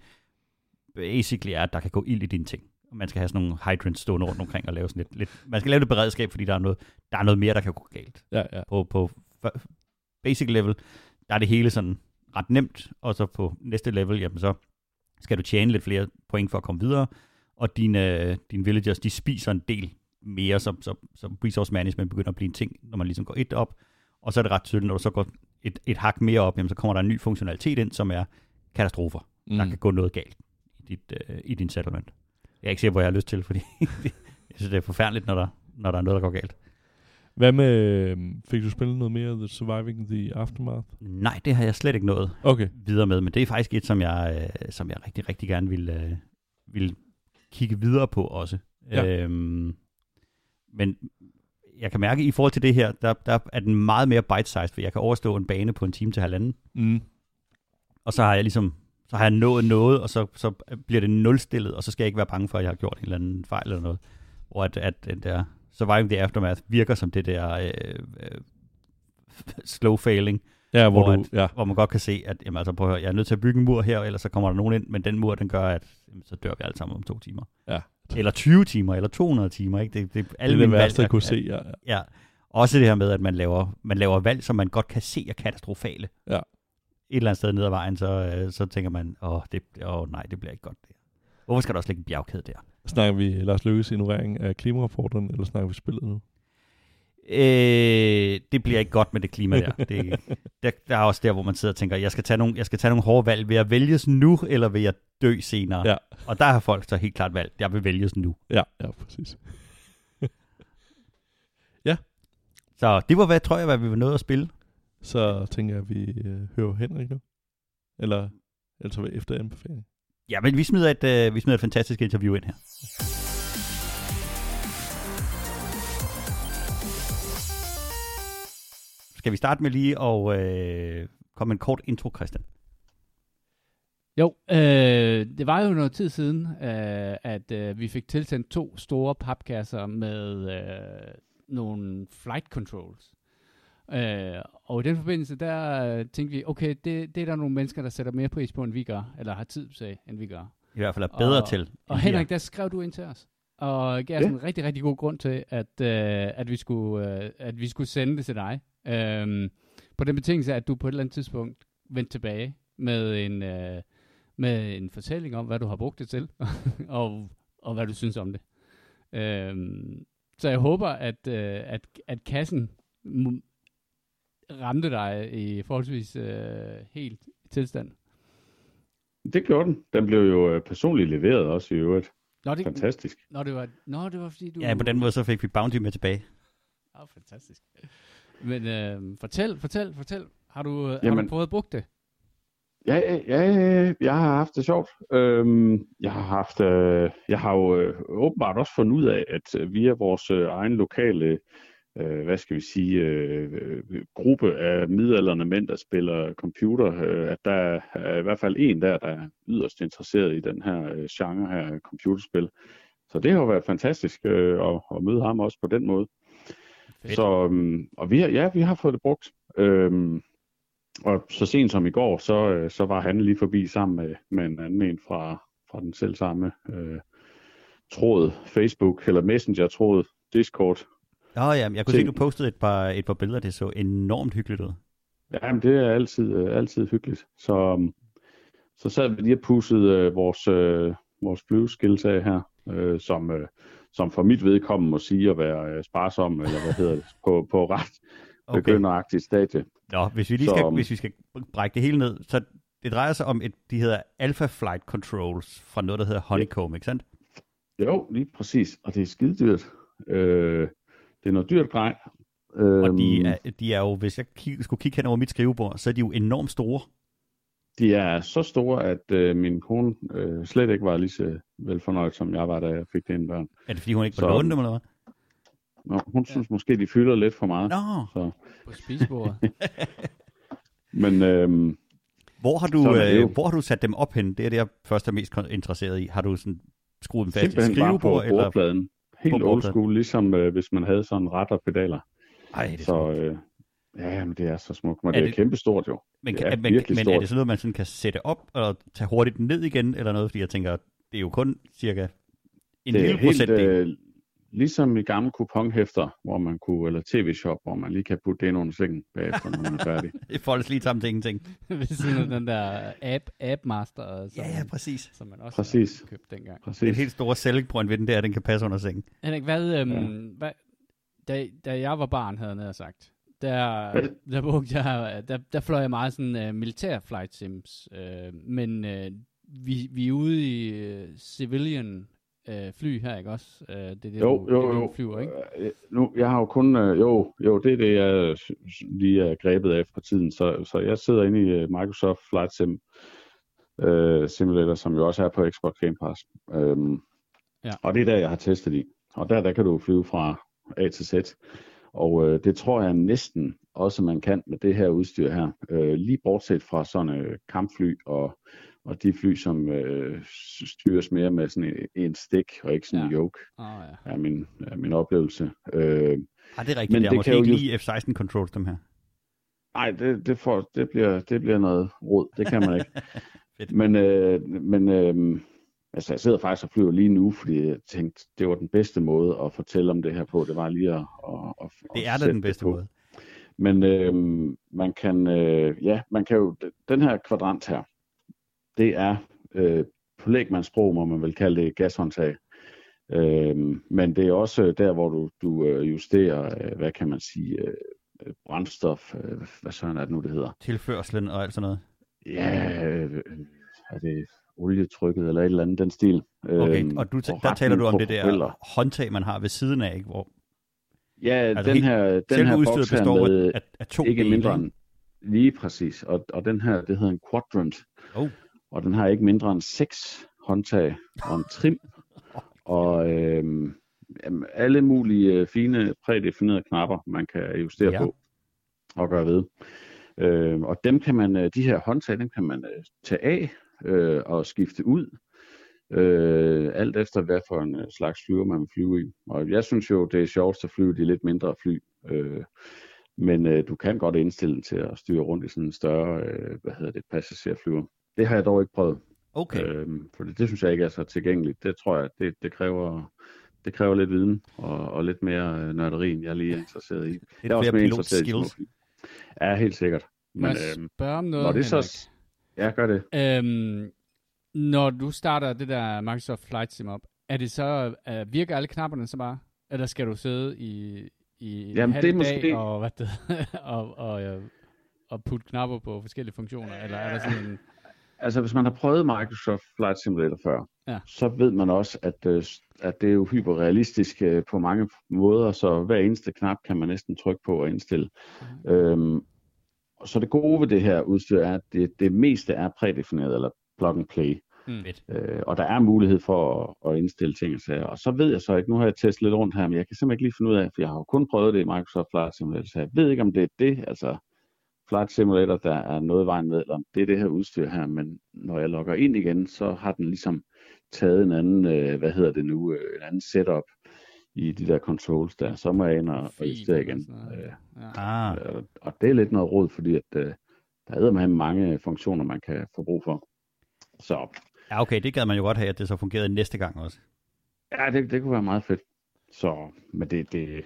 [SPEAKER 2] basically er, at der kan gå ild i dine ting. Og man skal have sådan nogle hydrants stående rundt omkring og lave sådan lidt, lidt man skal lave det beredskab, fordi der er noget, der er noget mere, der kan gå galt
[SPEAKER 1] ja, ja.
[SPEAKER 2] på, på basic level, der er det hele sådan ret nemt, og så på næste level, jamen så skal du tjene lidt flere point for at komme videre, og dine, dine villagers, de spiser en del mere, så, så, så resource management begynder at blive en ting, når man ligesom går et op, og så er det ret tydeligt, når du så går et, et hak mere op, jamen så kommer der en ny funktionalitet ind, som er katastrofer. Mm. Der kan gå noget galt i, dit, øh, i din settlement. Jeg er ikke sikker, hvor jeg har lyst til, fordi jeg synes, det er forfærdeligt, når der, når der er noget, der går galt.
[SPEAKER 1] Hvad med, øhm, fik du spillet noget mere The Surviving the Aftermath?
[SPEAKER 2] Nej, det har jeg slet ikke nået.
[SPEAKER 1] Okay.
[SPEAKER 2] videre med, men det er faktisk et, som jeg, øh, som jeg rigtig, rigtig gerne vil, øh, vil kigge videre på også.
[SPEAKER 1] Ja.
[SPEAKER 2] Øhm, men jeg kan mærke, at i forhold til det her, der, der er den meget mere bite-sized, for jeg kan overstå en bane på en time til halvanden,
[SPEAKER 1] Mm.
[SPEAKER 2] og så har jeg ligesom så har jeg nået noget, og så, så bliver det nulstillet, og så skal jeg ikke være bange for, at jeg har gjort en eller anden fejl eller noget. Hvor at, at den der Surviving the Aftermath virker som det der øh, øh, slow failing,
[SPEAKER 1] Ja, hvor,
[SPEAKER 2] Hvor
[SPEAKER 1] du... Ja.
[SPEAKER 2] hvor man godt kan se, at jamen, altså, prøv at høre, jeg er nødt til at bygge en mur her, ellers så kommer der nogen ind, men den mur, den gør, at jamen, så dør vi alle sammen om to timer.
[SPEAKER 1] Ja.
[SPEAKER 2] Eller 20 timer, eller 200 timer. Ikke? Det, det,
[SPEAKER 1] Det
[SPEAKER 2] alle
[SPEAKER 1] er det
[SPEAKER 2] mine valg
[SPEAKER 1] værste,
[SPEAKER 2] er-
[SPEAKER 1] jeg kunne se. Ja.
[SPEAKER 2] Ja. Også det her med, at man laver, man laver valg, som man godt kan se er katastrofale.
[SPEAKER 1] Ja.
[SPEAKER 2] Et eller andet sted ned ad vejen, så, øh, så tænker man, åh, det, åh nej, det bliver ikke godt. Det. Hvorfor skal der også ligge en bjergkæde der?
[SPEAKER 1] Snakker vi Lars Løkkes ignorering af klimarapporterne, eller snakker vi spillet nu?
[SPEAKER 2] Øh, det bliver ikke godt med det klima der. Det, der. Der er også der, hvor man sidder og tænker, jeg skal tage nogle, jeg skal tage nogle hårde valg. Vil jeg vælges nu, eller vil jeg dø senere?
[SPEAKER 1] Ja.
[SPEAKER 2] Og der har folk så helt klart valgt, jeg vil vælges nu.
[SPEAKER 1] Ja, ja, præcis.
[SPEAKER 2] Så det var, hvad tror jeg, hvad vi var nået at spille.
[SPEAKER 1] Så tænker jeg, at vi øh, hører Henrik nu. Eller, eller så efter anbefaling.
[SPEAKER 2] Ja, men vi smider et, øh, vi smider et fantastisk interview ind her. Skal vi starte med lige at øh, komme med en kort intro, Christian?
[SPEAKER 3] Jo, øh, det var jo noget tid siden, øh, at øh, vi fik tilsendt to store papkasser med øh, nogle flight controls. Øh, og i den forbindelse, der øh, tænkte vi, okay, det, det er der nogle mennesker, der sætter mere pris på, end vi gør, eller har tid til, end vi gør.
[SPEAKER 2] I hvert fald er bedre
[SPEAKER 3] Og-
[SPEAKER 2] til.
[SPEAKER 3] Og Henrik,
[SPEAKER 2] er.
[SPEAKER 3] der skrev du ind til os, og gav os
[SPEAKER 4] Ja.
[SPEAKER 3] en rigtig, rigtig god grund til, at, øh, at, vi, skulle, øh, at vi skulle sende det til dig. Øhm, på den betingelse, at du på et eller andet tidspunkt vendte tilbage med en, øh, med en fortælling om, hvad du har brugt det til, og, og hvad du synes om det. Øhm, så jeg håber, at, øh, at, at kassen ramte dig i forholdsvis øh, helt tilstand.
[SPEAKER 4] Det gjorde den. Den blev jo øh, personligt leveret også i øvrigt.
[SPEAKER 3] Nå, det,
[SPEAKER 4] Fantastisk.
[SPEAKER 3] Nå, det var, nå, det var fordi, du...
[SPEAKER 2] Ja, på den måde så fik vi Bounty med tilbage.
[SPEAKER 3] Ja, fantastisk. Men øh, fortæl, fortæl, fortæl. Har du, har
[SPEAKER 4] Jamen-
[SPEAKER 3] du prøvet at bruge det?
[SPEAKER 4] Ja, ja, ja, jeg har haft det sjovt. Øhm, jeg har haft, øh, jeg har jo øh, åbenbart også fundet ud af, at øh, via vores øh, egen lokale, øh, hvad skal vi sige, øh, øh, gruppe af midalderne mænd, der spiller computer, øh, at der er i hvert fald en der, der er yderst interesseret i den her øh, genre her computerspil. Så det har jo været fantastisk øh, at, at møde ham også på den måde.
[SPEAKER 3] Fedt.
[SPEAKER 4] Så, øhm, og vi har, ja, vi har fået det brugt. Øhm, og så sent som i går, så, øh, så var han lige forbi sammen med, med en anden en fra, fra den selv samme øh, tråd, Facebook eller Messenger-tråd, Discord.
[SPEAKER 2] Nå ja, jeg kunne
[SPEAKER 4] Ting.
[SPEAKER 2] se, du postede et par, et par billeder, det så enormt hyggeligt ud.
[SPEAKER 4] Jamen, det er altid, øh, altid hyggeligt. Så, øhm, så sad vi lige og pudsede øh, vores, øh, vores flyveskills af her, øh, som, øh, som for mit vedkommende må sige at være øh, sparsom, eller hvad hedder det, på, på ret
[SPEAKER 2] Okay.
[SPEAKER 4] begynderagtigt stadie.
[SPEAKER 2] Nå, hvis vi lige
[SPEAKER 4] Så,
[SPEAKER 2] skal,
[SPEAKER 4] um,
[SPEAKER 2] hvis vi skal brække det hele ned, så det drejer sig om, et, de hedder Alpha Flight Controls fra noget, der hedder Honeycomb, ikke sandt?
[SPEAKER 4] Jo, lige præcis. Og det er skide dyrt. Øh, det er noget dyrt grej. Øhm,
[SPEAKER 2] Og de er, de er jo, hvis jeg kig, skulle kigge hen over mit skrivebord, så er de jo enormt store.
[SPEAKER 4] de er så store, at øh, min kone øh, slet ikke var lige så velfornøjet, som jeg var, da jeg fik det ind børn.
[SPEAKER 2] Er det fordi, hun ikke
[SPEAKER 4] Så-
[SPEAKER 2] må låne dem, eller hvad?
[SPEAKER 4] Nå, hun synes måske, de fylder lidt for meget.
[SPEAKER 2] Nå,
[SPEAKER 4] Så,
[SPEAKER 3] På spisebordet.
[SPEAKER 4] men øhm,
[SPEAKER 2] hvor har, du, øh, hvor har du sat dem op hen? Det er det, jeg først er mest interesseret i. Har du sådan skruet dem fast i
[SPEAKER 4] simpelthen bare på
[SPEAKER 2] skrivebord? Eller?
[SPEAKER 4] bordpladen. Helt old school, ligesom øh, hvis man havde sådan ret og pedaler.
[SPEAKER 2] Ej, det er
[SPEAKER 4] Så øh, ja, men det er så smukt. Men
[SPEAKER 2] Er
[SPEAKER 4] det er
[SPEAKER 2] det-
[SPEAKER 4] kæmpestort jo.
[SPEAKER 2] men,
[SPEAKER 4] det er
[SPEAKER 2] men, men er det sådan noget, man sådan kan sætte op og tage hurtigt ned igen, eller noget? Fordi jeg tænker, det er jo kun cirka en
[SPEAKER 4] det er
[SPEAKER 2] lille procentdel.
[SPEAKER 4] øh, ligesom i gamle kuponhæfter, hvor man kunne, eller tv-shop, hvor man lige kan putte det ind under sengen bagefter, når man er færdig.
[SPEAKER 2] Det foldes lige sammen til ingenting.
[SPEAKER 3] Ved siden af den der app, app master, som,
[SPEAKER 2] Ja, ja, præcis.
[SPEAKER 3] som man også
[SPEAKER 4] Præcis.
[SPEAKER 3] har købt dengang.
[SPEAKER 4] Præcis.
[SPEAKER 2] Det helt store selling point ved den der, den kan passe under sengen.
[SPEAKER 3] Henrik, hvad, øhm,
[SPEAKER 4] Ja.
[SPEAKER 3] hvad da, da jeg var barn, havde jeg sagt, der,
[SPEAKER 4] Hvad?
[SPEAKER 3] der, brugte jeg, der, der fløj jeg meget sådan uh, militær flight sims, uh, men uh, vi, vi er ude i uh, civilian uh, fly her, ikke også? Uh, det er det,
[SPEAKER 4] Jo,
[SPEAKER 3] du,
[SPEAKER 4] jo,
[SPEAKER 3] det, det,
[SPEAKER 4] jo.
[SPEAKER 3] du flyver, ikke?
[SPEAKER 4] Øh, Nu, jeg har jo kun, øh, jo, jo, det er det, jeg lige er grebet af for tiden. Så, så jeg sidder inde i øh, Microsoft Flight Sim øh, Simulator, som jo også er på Xbox Game Pass. Øhm,
[SPEAKER 3] Ja.
[SPEAKER 4] Og det er der, jeg har testet i. Og der, der kan du flyve fra A til Z. Og øh, det tror jeg næsten også, man kan med det her udstyr her. Øh, lige bortset fra sådan øh, kampfly og, og de fly, som øh, styres mere med sådan en, en stik og ikke sådan en
[SPEAKER 3] Ja.
[SPEAKER 4] yoke,
[SPEAKER 3] Åh, ja.
[SPEAKER 4] er min, er min oplevelse. Øh,
[SPEAKER 2] Ej, det er rigtigt.
[SPEAKER 4] Men
[SPEAKER 2] det er
[SPEAKER 4] det
[SPEAKER 2] måske
[SPEAKER 4] jo
[SPEAKER 2] ikke lige F-16 controls, dem her.
[SPEAKER 4] Nej, det, det, får, det, bliver, det bliver noget rod. Det kan man ikke. Men øh, men øh, altså, jeg sidder faktisk og flyver lige nu, fordi jeg tænkte, det var den bedste måde at fortælle om det her på. Det var lige at... at, at
[SPEAKER 2] Det er da den bedste måde.
[SPEAKER 4] Men øh, man kan, øh, ja, man kan jo, den her kvadrant her, det er øh, på lægmandssprog, må man vel kalde det gashåndtag. Øhm, men det er også der, hvor du, du øh, justerer, øh, hvad kan man sige, øh, øh, brændstof, øh, hvad sådan er det nu, det hedder?
[SPEAKER 2] Tilførslen og alt sådan noget.
[SPEAKER 4] Ja, øh, er det olietrykket eller et eller andet, den stil.
[SPEAKER 2] Okay,
[SPEAKER 4] Øhm,
[SPEAKER 2] og du,
[SPEAKER 4] og
[SPEAKER 2] der taler du om det der håndtag, man har ved siden af, ikke? Hvor
[SPEAKER 4] Ja,
[SPEAKER 2] Altså,
[SPEAKER 4] den
[SPEAKER 2] helt-
[SPEAKER 4] her, den her
[SPEAKER 2] udstyret
[SPEAKER 4] boks her
[SPEAKER 2] består
[SPEAKER 4] med
[SPEAKER 2] af, af to
[SPEAKER 4] ikke
[SPEAKER 2] dele,
[SPEAKER 4] mindre end lige præcis. Og, og den her, det hedder en quadrant.
[SPEAKER 2] Oh.
[SPEAKER 4] Og den har ikke mindre end seks håndtag og en trim. og jamen, alle mulige øh, fine prædefinerede knapper, man kan justere
[SPEAKER 2] Ja.
[SPEAKER 4] på og gøre ved. Øh, og dem kan man, øh, de her håndtag, dem kan man øh, tage af øh, og skifte ud. Øh, alt efter hvad for en øh, slags flyver man vil flyve i. Og jeg synes jo, det er sjovest at flyve de lidt mindre fly. Øh, men øh, du kan godt indstille den til at styre rundt i sådan en større, øh, hvad hedder det, passagerflyver. Det har jeg dog ikke prøvet.
[SPEAKER 2] Okay.
[SPEAKER 4] Øhm, for det, det synes jeg ikke er så tilgængeligt. Det tror jeg, det, det kræver det kræver lidt viden og, og lidt mere øh, nørderi, end jeg lige er interesseret i.
[SPEAKER 2] Lidt
[SPEAKER 4] jeg er også mere interesseret i
[SPEAKER 2] skills.
[SPEAKER 4] fly. Ja, helt sikkert.
[SPEAKER 3] Må
[SPEAKER 4] Men
[SPEAKER 3] jeg
[SPEAKER 4] øhm,
[SPEAKER 3] spørge om noget,
[SPEAKER 4] når det
[SPEAKER 3] Henrik?
[SPEAKER 4] så... Ja, gør det.
[SPEAKER 3] Øhm, når du starter det der Microsoft Flight Sim op, er det så, uh, virker alle knapperne så bare? Eller skal du sidde i, i en
[SPEAKER 4] Jamen,
[SPEAKER 3] halv
[SPEAKER 4] det er
[SPEAKER 3] dag
[SPEAKER 4] måske-
[SPEAKER 3] og, hvad det, og, og, øh, og putte knapper på forskellige funktioner? Eller er der sådan en...
[SPEAKER 4] Altså, hvis man har prøvet Microsoft Flight Simulator før,
[SPEAKER 3] Ja.
[SPEAKER 4] så ved man også, at, øh, at det er jo hyperrealistisk øh, på mange måder, så hver eneste knap kan man næsten trykke på og indstille.
[SPEAKER 3] Mhm.
[SPEAKER 4] Øhm, så det gode ved det her udstyr er, at det, det meste er prædefineret, eller plug and play.
[SPEAKER 3] Mm.
[SPEAKER 4] Øh, og der er mulighed for at, at indstille ting og sager. Og så ved jeg så ikke, nu har jeg testet lidt rundt her, men jeg kan simpelthen ikke lige finde ud af, for jeg har jo kun prøvet det i Microsoft Flight Simulator, så jeg ved ikke, om det er det, altså Flight Simulator, der er noget i vejen med, eller det er det her udstyr her, men når jeg logger ind igen, så har den ligesom taget en anden, øh, hvad hedder det nu, øh, en anden setup i de der controls der, så må jeg ind og, justere igen. Øh,
[SPEAKER 3] Ja.
[SPEAKER 2] Ah,
[SPEAKER 4] og, og det er lidt noget råd, fordi at, øh, der er med mange funktioner, man kan få brug for. Så
[SPEAKER 2] ja, okay, det gad man jo godt have, at det så fungerede næste gang også.
[SPEAKER 4] Ja, det, det kunne være meget fedt. Så, men det, det,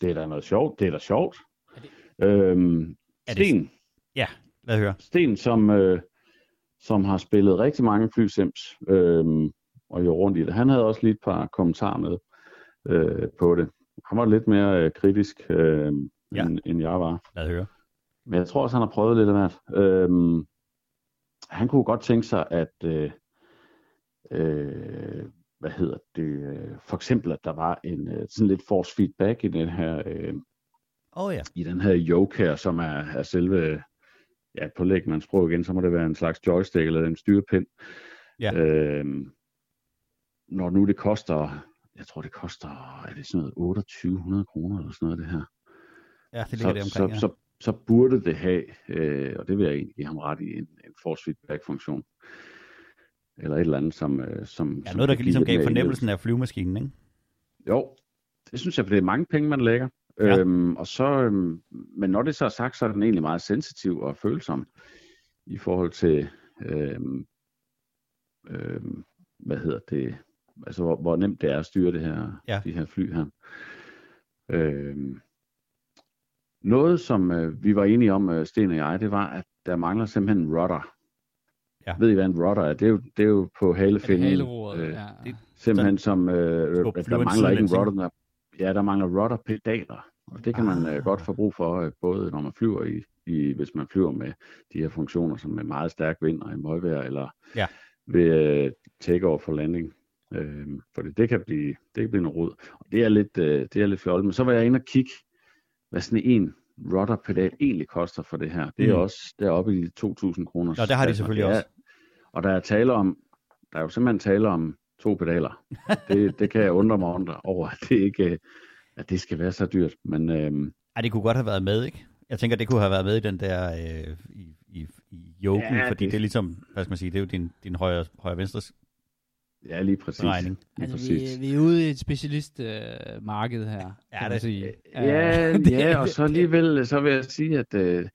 [SPEAKER 4] det er da noget sjovt. Det er da sjovt.
[SPEAKER 3] Er
[SPEAKER 4] Øhm,
[SPEAKER 2] Er det-
[SPEAKER 4] Sten,
[SPEAKER 2] Lad høre.
[SPEAKER 4] Sten som, øh, som har spillet rigtig mange flysims øhm, og jo rundt i det. Han havde også lige et par kommentarer med øh, på det. Han var lidt mere øh, kritisk, øh,
[SPEAKER 2] Ja.
[SPEAKER 4] end, end jeg var.
[SPEAKER 2] Lad høre.
[SPEAKER 4] Men jeg tror også, han har prøvet lidt af hvert. Øhm, han kunne godt tænke sig, at øh, øh, hvad hedder det, øh, for eksempel, at der var en øh, sådan lidt force feedback i den her, øh,
[SPEAKER 2] oh, ja.
[SPEAKER 4] i den her yoke her, som er, er selve, ja, på lægmandssprog igen, så må det være en slags joystick eller en styrepind.
[SPEAKER 2] Ja.
[SPEAKER 4] Øhm, når nu det koster, jeg tror det koster, er det sådan noget 2800 kroner eller sådan noget det her
[SPEAKER 2] Ja, det ligger
[SPEAKER 4] så, så,
[SPEAKER 2] omkring, ja.
[SPEAKER 4] så, så burde det have, øh, og det vil jeg egentlig give ham ret i, en, en force feedback-funktion. Eller et eller andet, som... Øh, som
[SPEAKER 2] Ja,
[SPEAKER 4] som
[SPEAKER 2] noget, der
[SPEAKER 4] kan
[SPEAKER 2] ligesom gav fornemmelsen af flyvemaskinen, ikke?
[SPEAKER 4] Jo, det synes jeg, for det er mange penge, man lægger.
[SPEAKER 2] Ja.
[SPEAKER 4] Øhm, og så, øhm, men når det så er sagt, så er den egentlig meget sensitiv og følsom i forhold til, øhm, øhm, hvad hedder det, altså hvor, hvor nemt det er at styre det her,
[SPEAKER 2] Ja.
[SPEAKER 4] de her fly her. Øhm, noget, som øh, vi var enige om, øh, Sten og jeg, det var, at der mangler simpelthen en rudder.
[SPEAKER 2] Ja.
[SPEAKER 4] Ved I, hvad en rudder er? Det er jo, det er jo på
[SPEAKER 3] Er det
[SPEAKER 4] halefinden.
[SPEAKER 3] haleroret?
[SPEAKER 4] øh,
[SPEAKER 3] ja.
[SPEAKER 2] det-
[SPEAKER 4] Simpelthen som, øh, der mangler ikke en rudder. Der, ja, der mangler rudder-pedaler. Og det kan man øh,
[SPEAKER 2] Ah.
[SPEAKER 4] godt få brug for, øh, både når man flyver i, i, hvis man flyver med de her funktioner, som er meget stærk vind og i møgvejr, eller
[SPEAKER 2] Ja.
[SPEAKER 4] ved øh, take-off for landing. Øh, for det, det, kan blive, det kan blive noget rod. Og det er lidt, øh, det er lidt fjollet. Men så var jeg inde og kigge, hvad sådan en rudder-pedal egentlig koster for det her. Det er
[SPEAKER 2] Mm.
[SPEAKER 4] også deroppe i de 2.000 kroner.
[SPEAKER 2] Nå, det har de selvfølgelig også.
[SPEAKER 4] Og der er tale om, der er jo simpelthen tale om to pedaler. Det, det kan jeg undre mig under over, at det ikke at det skal være så dyrt. Men øhm,
[SPEAKER 2] Ej, det kunne godt have været med, ikke? Jeg tænker, det kunne have været med i den der, øh, i, i, i yoken,
[SPEAKER 4] Ja,
[SPEAKER 2] fordi det...
[SPEAKER 4] det-
[SPEAKER 2] er ligesom, hvad skal man sige, det er jo din, din højre, højre venstre
[SPEAKER 4] ja, lige præcis.
[SPEAKER 2] regning.
[SPEAKER 4] Lige
[SPEAKER 3] Altså, vi,
[SPEAKER 4] præcis.
[SPEAKER 3] vi er ude i et specialistmarked øh, marked her, kan
[SPEAKER 2] Ja,
[SPEAKER 3] man
[SPEAKER 2] det-
[SPEAKER 3] sige.
[SPEAKER 4] Ja,
[SPEAKER 3] Øh,
[SPEAKER 4] ja, og så alligevel, så vil jeg sige, at øh,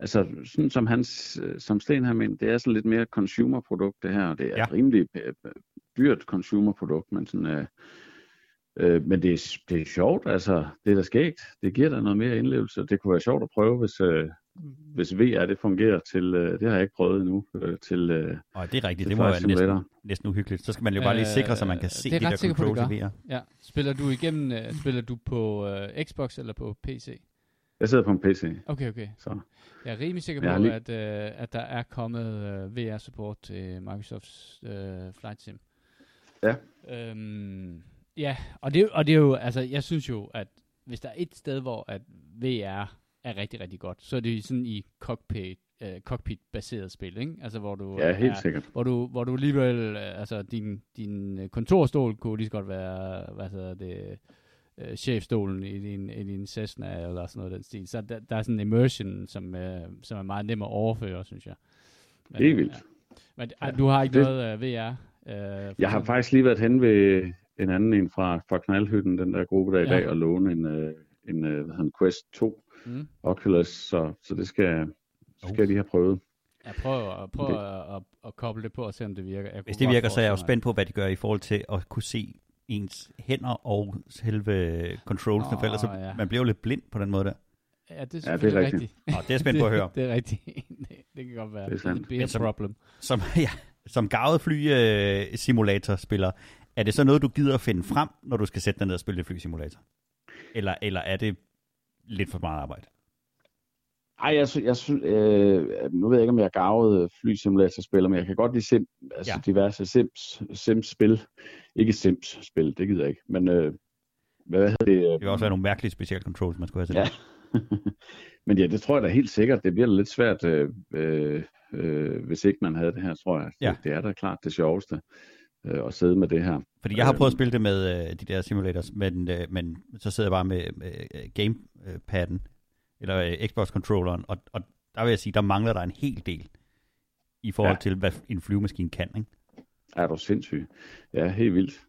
[SPEAKER 4] altså, sådan som, hans, øh, som Sten her mener, det er sådan lidt mere consumer-produkt, det her, og det er
[SPEAKER 2] Ja.
[SPEAKER 4] et rimelig øh, øh, dyrt consumer-produkt, men sådan, øh, øh, men det er, det er sjovt, altså, det er da skægt, det giver da noget mere indlevelse, det kunne være sjovt at prøve, hvis, øh, hvis VR det fungerer til, øh, det har jeg ikke prøvet endnu, øh, til, øh,
[SPEAKER 2] Og det er rigtigt, det må være næsten, næsten uhyggeligt. Så skal man jo bare lige sikre, så man kan
[SPEAKER 3] Øh,
[SPEAKER 2] se
[SPEAKER 3] det er
[SPEAKER 2] de
[SPEAKER 3] ret
[SPEAKER 2] der
[SPEAKER 3] sikker på, det
[SPEAKER 2] controls. VR.
[SPEAKER 3] Ja. Spiller du igennem, uh, spiller du på uh, Xbox eller på PC?
[SPEAKER 4] Jeg sidder på en PC,
[SPEAKER 3] Okay, okay.
[SPEAKER 4] så
[SPEAKER 3] Jeg er rimelig sikker på,
[SPEAKER 4] lige-
[SPEAKER 3] at, uh, at der er kommet uh, VR-support til Microsofts uh, Flight Sim.
[SPEAKER 4] Ja.
[SPEAKER 3] Øhm, ja, og det, og det er jo, altså, jeg synes jo, at hvis der er et sted, hvor at VR er rigtig, rigtig godt, så er det sådan i cockpit, uh, cockpit-baseret spil, ikke? Altså, hvor du
[SPEAKER 4] ja, helt
[SPEAKER 3] er,
[SPEAKER 4] sikkert.
[SPEAKER 3] hvor du, hvor du alligevel, øh, altså din, din øh, kontorstol kunne lige så godt være, hvad hedder det, øh, chefstolen i din, i din Cessna eller sådan noget den stil. Så der, der er sådan en immersion, som, øh, som er meget nem at overføre, synes jeg. Men,
[SPEAKER 4] Helt vildt.
[SPEAKER 3] Ja. Men ja, du har ikke
[SPEAKER 4] Det-
[SPEAKER 3] noget uh, VR? Uh,
[SPEAKER 4] Jeg har faktisk lige været hen ved en anden en fra, fra Knaldhytten, den der gruppe der i
[SPEAKER 3] Ja.
[SPEAKER 4] dag, og låne en, øh, en øh, hvad hedder Quest 2
[SPEAKER 3] Mm.
[SPEAKER 4] Oculus, så, så det skal, skal jeg lige have prøvet.
[SPEAKER 3] Jeg prøver, at, prøver
[SPEAKER 4] Det-
[SPEAKER 3] at, at, at koble det på og se, om det virker. Jeg
[SPEAKER 2] Hvis det virker, så er jeg jo spændt på, hvad de gør i forhold til at kunne se ens hænder og selve controlsene, for ellers så
[SPEAKER 3] ja.
[SPEAKER 2] man bliver jo lidt blind på den måde der.
[SPEAKER 3] Ja, det er
[SPEAKER 4] det er rigtigt.
[SPEAKER 3] rigtigt.
[SPEAKER 2] Og det er spændt på at høre.
[SPEAKER 3] det, det er rigtigt. det, det kan godt være.
[SPEAKER 4] Det er sandt.
[SPEAKER 3] A
[SPEAKER 2] Men som-
[SPEAKER 3] problem.
[SPEAKER 2] Som, ja, som gavet fly-simulator-spiller, er det så noget, du gider at finde frem, når du skal sætte dig ned og spille fly-simulator? Eller, eller er det lidt for meget arbejde?
[SPEAKER 4] Ej, jeg, sy- jeg synes, øh, nu ved jeg ikke, om jeg er gavet flysimulatorspiller, men jeg kan godt lide sim, altså
[SPEAKER 2] Ja.
[SPEAKER 4] diverse sims, sims-spil. Ikke sims-spil, det gider jeg ikke, men øh, hvad hedder det? øh,
[SPEAKER 2] Det vil også være nogle mærkelige special controls, man skulle have til
[SPEAKER 4] Ja.
[SPEAKER 2] det.
[SPEAKER 4] men ja, det tror jeg da helt sikkert. Det bliver lidt svært, øh, øh, øh, hvis ikke man havde det her, tror jeg.
[SPEAKER 2] Ja.
[SPEAKER 4] Det, det er da klart det sjoveste øh, at sidde med det her.
[SPEAKER 2] Fordi jeg har prøvet at
[SPEAKER 4] Øhm.
[SPEAKER 2] spille det med øh, de der simulators, men, øh, men så sidder jeg bare med, øh, gamepadden, eller øh, Xbox-controlleren, og, og der vil jeg sige, der mangler der en hel del i forhold
[SPEAKER 4] Ja.
[SPEAKER 2] til, hvad en flyvemaskine kan. Ikke?
[SPEAKER 4] Er du sindssyg? Ja, helt vildt.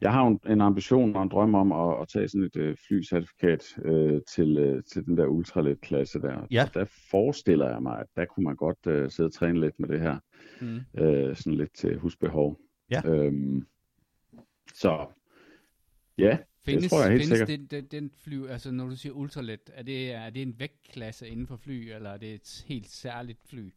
[SPEAKER 4] Jeg har jo en, en ambition og en drøm om at, at tage sådan et øh, flycertifikat øh, til, øh, til den der ultralet klasse der.
[SPEAKER 2] Ja.
[SPEAKER 4] Der forestiller jeg mig, at der kunne man godt øh, sidde og træne lidt med det her.
[SPEAKER 3] Mm.
[SPEAKER 4] Øh, sådan lidt til husbehov.
[SPEAKER 2] Ja.
[SPEAKER 4] Øhm, så ja,
[SPEAKER 3] Findes,
[SPEAKER 4] tror jeg helt
[SPEAKER 3] findes
[SPEAKER 4] sikkert.
[SPEAKER 3] den, den, den fly, altså når du siger ultralet, er det, er det en vægtklasse inden for fly, eller er det et helt særligt fly?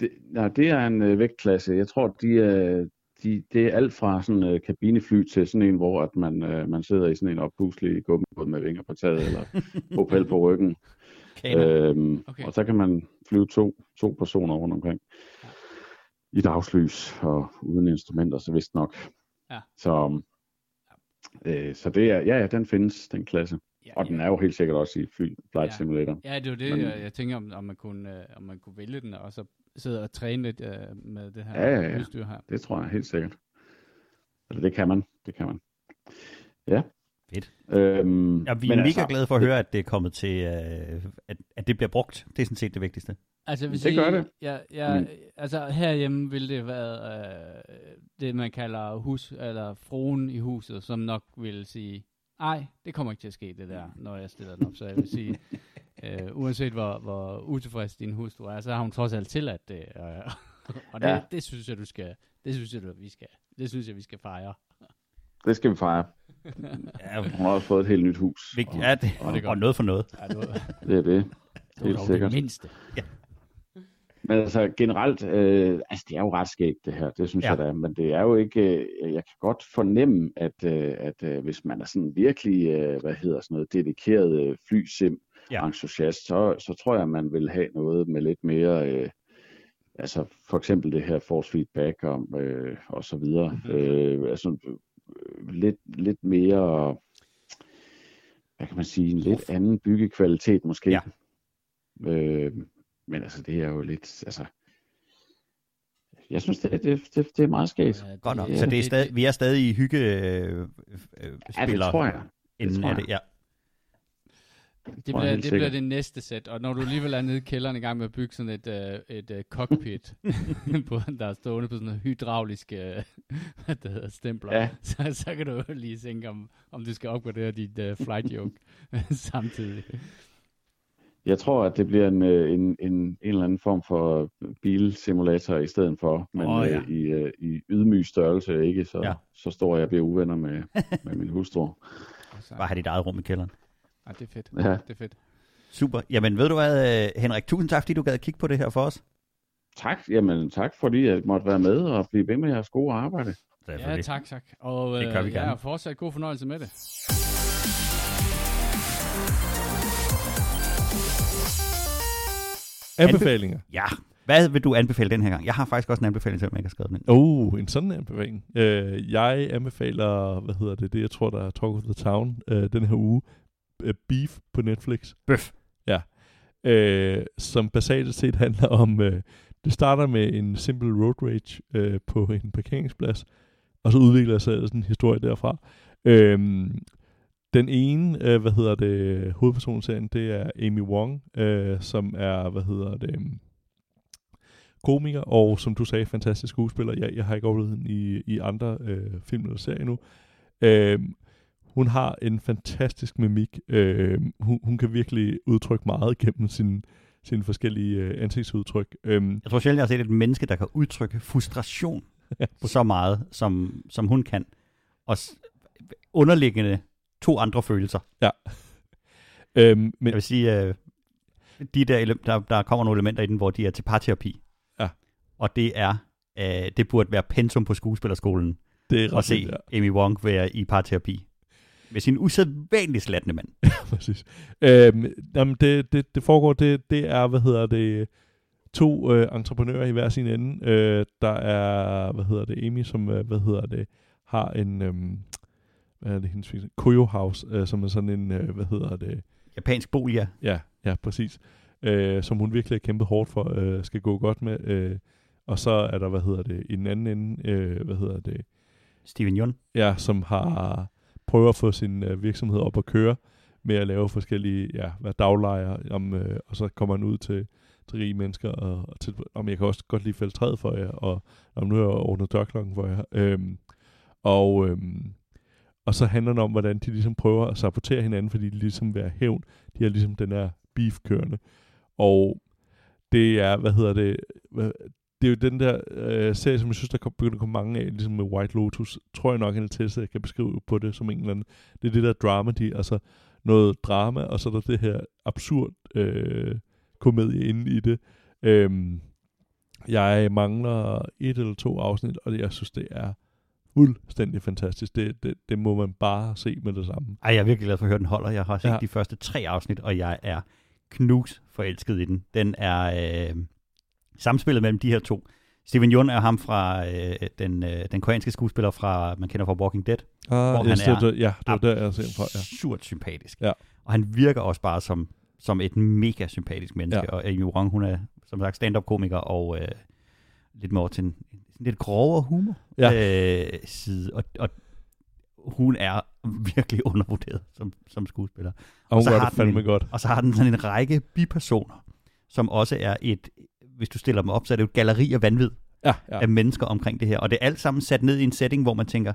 [SPEAKER 4] det, nej, det er en øh, vægtklasse. Jeg tror, de er, de, det er alt fra sådan en øh, kabinefly til sådan en, hvor at man, øh, man sidder i sådan en oppuslig gummibåd med vinger på taget, eller propel på ryggen.
[SPEAKER 2] Kaner.
[SPEAKER 4] Øhm,
[SPEAKER 3] Okay.
[SPEAKER 4] okay. Og så kan man flyve to, to personer rundt omkring.
[SPEAKER 3] Ja.
[SPEAKER 4] I dagslys og uden instrumenter, så vist nok.
[SPEAKER 3] Ja.
[SPEAKER 4] Så, øh, så det er, ja, ja, den findes, den klasse.
[SPEAKER 3] Ja,
[SPEAKER 4] Og den er jo helt sikkert også i fly, Flight
[SPEAKER 3] Ja.
[SPEAKER 4] Simulator.
[SPEAKER 3] Ja, det er jo det,
[SPEAKER 4] Men-
[SPEAKER 3] jeg, jeg tænker, om, om, man kunne, øh, om man kunne vælge den, og så sidde og træne lidt øh, med det her
[SPEAKER 4] Ja, ja, ja.
[SPEAKER 3] udstyr her.
[SPEAKER 4] Det tror jeg helt sikkert. Eller det kan man, det kan man. Ja.
[SPEAKER 2] Fedt.
[SPEAKER 4] Øhm,
[SPEAKER 2] Ja, vi er mega
[SPEAKER 4] altså,
[SPEAKER 2] glade for at høre, at det er kommet til, øh, at, at det bliver brugt. Det er sådan set det vigtigste.
[SPEAKER 3] Altså, vil
[SPEAKER 4] Det gør det.
[SPEAKER 3] Ja, ja,
[SPEAKER 4] Mm.
[SPEAKER 3] altså herhjemme vil det være øh, det, man kalder hus, eller fruen i huset, som nok vil sige, nej, det kommer ikke til at ske, det der, når jeg stiller den op. Så jeg vil sige, øh, uanset hvor, hvor utilfreds din hustru er, så har hun trods alt tilladt det. Øh, og det, ja.
[SPEAKER 4] Ja.
[SPEAKER 3] det synes jeg, du skal, det synes jeg, du, vi skal, det synes jeg, vi skal fejre.
[SPEAKER 4] Det skal vi fejre.
[SPEAKER 2] Ja,
[SPEAKER 4] Hun har også fået et helt nyt hus.
[SPEAKER 2] vigtigt. Ja, det,
[SPEAKER 3] og det er
[SPEAKER 2] og
[SPEAKER 3] godt.
[SPEAKER 2] noget for noget.
[SPEAKER 3] Ja, du,
[SPEAKER 4] Det er det.
[SPEAKER 3] det
[SPEAKER 4] Helt sikkert.
[SPEAKER 3] det mindste.
[SPEAKER 4] Men altså generelt, øh, altså det er jo ret skægt det her, det synes
[SPEAKER 2] Ja.
[SPEAKER 4] ja. jeg da, men det er jo ikke, øh, jeg kan godt fornemme, at, øh, at øh, hvis man er sådan virkelig, øh, hvad hedder sådan noget, dedikeret øh, flysim
[SPEAKER 2] Ja.
[SPEAKER 4] entusiast, så, så tror jeg, man vil have noget med lidt mere, øh, altså for eksempel det her force feedback om, øh, og så videre,
[SPEAKER 3] Mhm.
[SPEAKER 4] øh, altså lidt, lidt mere, hvad kan man sige, en lidt anden byggekvalitet måske.
[SPEAKER 2] Ja.
[SPEAKER 4] Øh, men altså, det er jo lidt, altså, jeg synes, det, det, det, det er meget skægt.
[SPEAKER 2] Godt nok.
[SPEAKER 4] Ja,
[SPEAKER 2] Så det er stadig, vi er stadig i hygge øh, øh,
[SPEAKER 4] Ja, det tror jeg.
[SPEAKER 2] inden
[SPEAKER 4] tror jeg.
[SPEAKER 2] det. Ja.
[SPEAKER 3] Det bliver, det bliver det næste sæt, og når du alligevel er nede i kælderen i gang med at bygge sådan et, uh, et uh, cockpit, på, der er stående på sådan en hydraulisk uh, hvad det hedder, stempler,
[SPEAKER 4] Ja.
[SPEAKER 3] så, så kan du jo lige tænke, om, om du skal opgradere dit uh, flight yoke samtidig.
[SPEAKER 4] Jeg tror, at det bliver en, øh, en, en, en eller anden form for bilsimulator i stedet for, men oh,
[SPEAKER 2] ja.
[SPEAKER 4] i, øh, i ydmyg størrelse, ikke så,
[SPEAKER 2] Ja.
[SPEAKER 4] så står jeg og bliver uvenner med, med min hustru.
[SPEAKER 2] Bare have dit eget rum i kælderen.
[SPEAKER 3] Ej, det er fedt.
[SPEAKER 4] Ja.
[SPEAKER 3] Det er fedt.
[SPEAKER 2] Super. Jamen ved du hvad, øh, Henrik, tusind tak, fordi du gad at kigge på det her for os.
[SPEAKER 4] Tak, jamen tak fordi jeg måtte være med og blive ved med jeres gode arbejde.
[SPEAKER 3] Ja, tak, tak. Og
[SPEAKER 2] Det gør vi
[SPEAKER 3] øh,
[SPEAKER 2] gerne.
[SPEAKER 3] ja, fortsat god fornøjelse med det.
[SPEAKER 1] Anbefalinger.
[SPEAKER 2] Ja. Hvad vil du anbefale den her gang? Jeg har faktisk også en anbefaling, selvom jeg ikke har skrevet den. ind.
[SPEAKER 1] Oh, en sådan anbefaling. Uh, jeg anbefaler, hvad hedder det, det jeg tror, der er Talk of the Town uh, den her uge. Uh, Beef på Netflix.
[SPEAKER 2] Bøf.
[SPEAKER 1] Ja. Uh, som basalt set handler om, uh, det starter med en simpel road rage uh, på en parkeringsplads, og så udvikler sig sådan en historie derfra. Uh, den ene, uh, hvad hedder det, hovedpersonen det er Amy Wong, uh, som er, hvad hedder det, um, komiker, og som du sagde, fantastisk skuespiller. Jeg, jeg har ikke oplevet hende i, i andre øh, film eller serier endnu. Øh, hun har en fantastisk mimik. Øh, hun, hun kan virkelig udtrykke meget gennem sin, sine forskellige øh, ansigtsudtryk. Øh,
[SPEAKER 2] Jeg tror sjældent, jeg har set et menneske, der kan udtrykke frustration så meget, som, som hun kan. Og s- underliggende to andre følelser.
[SPEAKER 1] øh, men,
[SPEAKER 2] Jeg vil sige, øh, de der, ele- der, der kommer nogle elementer i den, hvor de er til parterapi.
[SPEAKER 1] Ja.
[SPEAKER 2] Og det er, øh, det burde være pensum på skuespillerskolen
[SPEAKER 1] det er
[SPEAKER 2] at
[SPEAKER 1] ret
[SPEAKER 2] se
[SPEAKER 1] vildt, ja.
[SPEAKER 2] Amy Wong være i parterapi. Med sin usædvanligt slattende mand.
[SPEAKER 1] Præcis. Øhm, jamen det, det, det foregår, det, det er, hvad hedder det, to øh, entreprenører i hver sin ende. Øh, der er, hvad hedder det, Amy, som, øh, hvad hedder det, har en, øh, hvad er det, hendes virksomhed? Koyo House, øh, som er sådan en, øh, hvad hedder det,
[SPEAKER 2] Japansk bolig, ja.
[SPEAKER 1] ja, ja, præcis, øh, som hun virkelig har kæmpet hårdt for, øh, skal gå godt med. Øh, og så er der, hvad hedder det, i den anden ende, øh, hvad hedder det,
[SPEAKER 2] Steven Yeun.
[SPEAKER 1] ja, som har prøver at få sin øh, virksomhed op at køre med at lave forskellige, ja, hvad daglejer, om, øh, og så kommer han ud til, til rige mennesker, og, og til, om jeg kan også godt lige fælde træet for jer, og om nu har jeg ordnet dørklokken for jer. Øhm, og, øhm, og så handler det om, hvordan de ligesom prøver at sabotere hinanden, fordi de ligesom vil have hævn. De har ligesom den her beef kørende. Og det er, hvad hedder det, hvad, det er jo den der øh, serie, som jeg synes, der kom, begynder at komme mange af, ligesom med White Lotus, tror jeg nok, en test, jeg kan beskrive på det som en eller anden. Det er det der dramedy, altså noget drama, og så er der det her absurd øh, komedie inde i det. Øhm, jeg mangler et eller to afsnit, og det, jeg synes, det er fuldstændig fantastisk. Det, det, det må man bare se med det samme.
[SPEAKER 2] Ej, jeg er virkelig glad for at høre den holder. Jeg har set
[SPEAKER 1] ja.
[SPEAKER 2] de første tre afsnit, og jeg er knus forelsket i den. Den er øh, samspillet mellem de her to. Steven Yeun er ham fra øh, den, øh, den koreanske skuespiller fra, man kender fra Walking Dead.
[SPEAKER 1] Ah,
[SPEAKER 2] Hvor
[SPEAKER 1] yes,
[SPEAKER 2] han er
[SPEAKER 1] det, ja, det var der, jeg ser fra. Ja.
[SPEAKER 2] Absurd sympatisk.
[SPEAKER 1] Ja.
[SPEAKER 2] Og han virker også bare som, som et mega sympatisk menneske.
[SPEAKER 1] Ja.
[SPEAKER 2] Og Amy Wong, hun er som sagt stand-up-komiker og øh, lidt mere til en, lidt grovere humor
[SPEAKER 1] Ja.
[SPEAKER 2] øh, side. Og, og hun er virkelig undervurderet som, som skuespiller.
[SPEAKER 1] Og hun
[SPEAKER 2] så har
[SPEAKER 1] det
[SPEAKER 2] den
[SPEAKER 1] fandme
[SPEAKER 2] en-
[SPEAKER 1] godt.
[SPEAKER 2] Og så har den sådan en række bipersoner, som også er et, hvis du stiller dem op, så er det jo et galleri af vanvid
[SPEAKER 1] Ja,
[SPEAKER 2] ja. af mennesker omkring det her. Og det er alt sammen sat ned i en setting, hvor man tænker,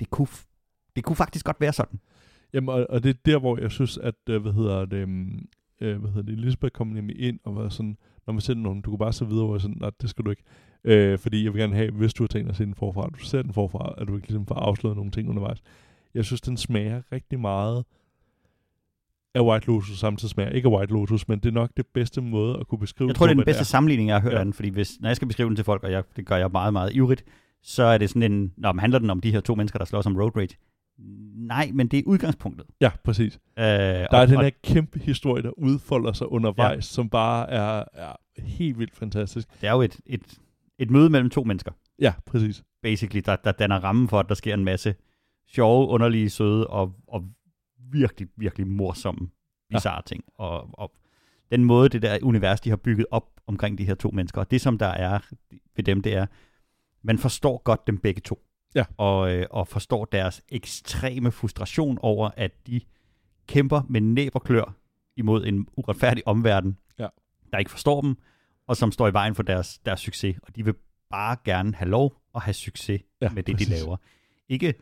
[SPEAKER 2] det kunne, det kunne faktisk godt være sådan.
[SPEAKER 1] Jamen, og, og det er der, hvor jeg synes, at, øh, hvad hedder det, øh, hvad hedder det, Elisabeth kom nemlig ind og var sådan, når man ser nogen, du kan bare se videre, hvor jeg sådan, nej, det skal du ikke. Øh, fordi jeg vil gerne have, hvis du har tænkt at se den forfra, at du ser den forfra, at du ikke ligesom får afsløret nogle ting undervejs. Jeg synes, den smager rigtig meget af White Lotus, samtidig smager ikke af White Lotus, men det er nok det bedste måde at kunne beskrive
[SPEAKER 2] Jeg tror, det er den bedste sammenligning, jeg har hørt
[SPEAKER 1] Ja.
[SPEAKER 2] den, fordi hvis, når jeg skal beskrive den til folk, og jeg, det gør jeg meget, meget ivrigt, så er det sådan en, når handler den om de her to mennesker, der slås om road rage? Nej, men det er udgangspunktet.
[SPEAKER 1] Ja, præcis.
[SPEAKER 2] Øh,
[SPEAKER 1] Der er den her kæmpe historie, der udfolder sig undervejs, ja. som bare er, er helt vildt fantastisk.
[SPEAKER 2] Det er jo et, et, et møde mellem to mennesker,
[SPEAKER 1] Ja, præcis.
[SPEAKER 2] basically, der, der danner rammen for, at der sker en masse sjove, underlige, søde og, og virkelig, virkelig morsomme, bizarre ja. ting. Og, og den måde, det der univers, de har bygget op omkring de her to mennesker, og det som der er ved dem, det er, man forstår godt dem begge to.
[SPEAKER 1] Ja.
[SPEAKER 2] Og, øh, og forstår deres ekstreme frustration over, at de kæmper med næb og klør imod en uretfærdig omverden,
[SPEAKER 1] Ja.
[SPEAKER 2] der ikke forstår dem, og som står i vejen for deres, deres succes. Og de vil bare gerne have lov at have succes
[SPEAKER 1] Ja,
[SPEAKER 2] med det,
[SPEAKER 1] præcis.
[SPEAKER 2] de laver. Ikke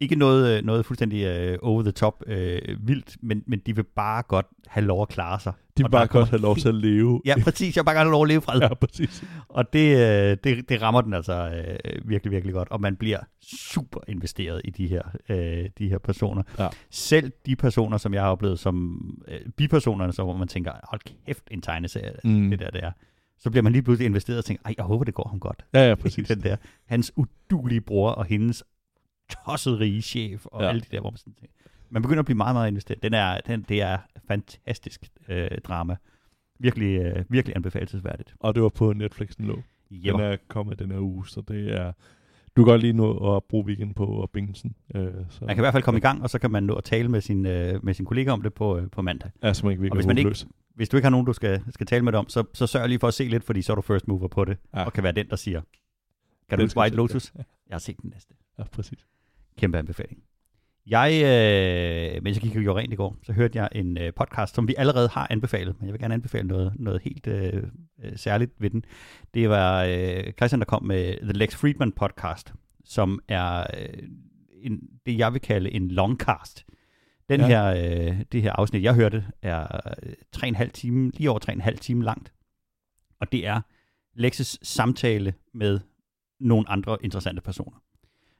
[SPEAKER 2] ikke noget, øh, noget fuldstændig uh, over the top uh, vildt, men, men de vil bare godt have lov at klare sig.
[SPEAKER 1] De vil bare godt have lov til at leve.
[SPEAKER 2] Ja, præcis. Jeg vil bare gerne have lov at leve fred.
[SPEAKER 1] ja præcis.
[SPEAKER 2] Og det, øh, det, det rammer den altså øh, virkelig, virkelig godt. Og man bliver super investeret i de her, øh, de her personer.
[SPEAKER 1] Ja.
[SPEAKER 2] Selv de personer, som jeg har oplevet som øh, bipersonerne, så hvor man tænker, hold kæft, en tegneserie,
[SPEAKER 1] Mm.
[SPEAKER 2] det der, det er. Så bliver man lige pludselig investeret og tænker, ej, jeg håber, det går ham godt.
[SPEAKER 1] Ja, ja,
[SPEAKER 2] præcis. Den der, hans udulige bror og hendes tosset rige chef og
[SPEAKER 1] Ja.
[SPEAKER 2] alle de der, hvor man sådan tænker. Man begynder at blive meget, meget investeret. Den er, den, det er fantastisk øh, drama. Virkelig, øh, virkelig anbefalesværdigt.
[SPEAKER 1] Og det var på Netflix, den lå. Den
[SPEAKER 2] Yep.
[SPEAKER 1] er kommet den her uge, så det er... Du kan godt lige nå at bruge weekend på at binge den. Øh, så,
[SPEAKER 2] Man kan i hvert fald komme i gang, og så kan man nå at tale med sin, øh, med sin kollega om det på, øh, på mandag.
[SPEAKER 1] Ja, så man ikke virkelig
[SPEAKER 2] hvis man ikke-. Hvis du ikke har nogen, du skal, skal tale med det om, så, så sørg lige for at se lidt, fordi så er du first mover på det,
[SPEAKER 1] Ja.
[SPEAKER 2] og kan være den, der siger, kan du
[SPEAKER 1] Den
[SPEAKER 2] ikke
[SPEAKER 1] skal
[SPEAKER 2] White Lotus?
[SPEAKER 1] Ja,
[SPEAKER 2] Jeg har set den næste.
[SPEAKER 1] ja, præcis.
[SPEAKER 2] Kæmpe anbefaling. Jeg, øh, mens jeg gik og gjorde rent i går, så hørte jeg en øh, podcast, som vi allerede har anbefalet, men jeg vil gerne anbefale noget, noget helt øh, øh, særligt ved den. Det var øh, Christian, der kom med The Lex Friedman podcast, som er øh, en, det, jeg vil kalde en longcast. Den
[SPEAKER 1] Ja.
[SPEAKER 2] her, øh, det her afsnit, jeg hørte, er øh, tre og en halv time, lige over tre og en halv time langt. Og det er Lexes samtale med nogle andre interessante personer.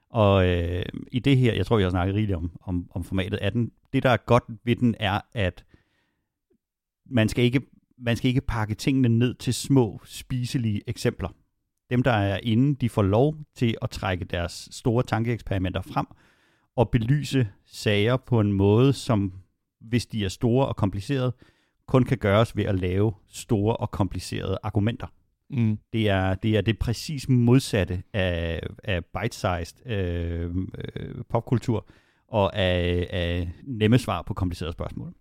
[SPEAKER 2] Og øh, i det her, jeg tror, vi har snakket rigeligt om, om, om formatet af den. Det, der er godt ved den, er, at man skal ikke, man skal ikke pakke tingene ned til små, spiselige eksempler. Dem, der er inde, de får lov til at trække deres store tankeeksperimenter frem og belyse sager på en måde, som, hvis de er store og komplicerede, kun kan gøres ved at lave store og komplicerede argumenter.
[SPEAKER 1] Mm.
[SPEAKER 2] Det er det, er det præcis modsatte af, af bite-sized øh, øh, popkultur og af, af nemme svar på komplicerede spørgsmål.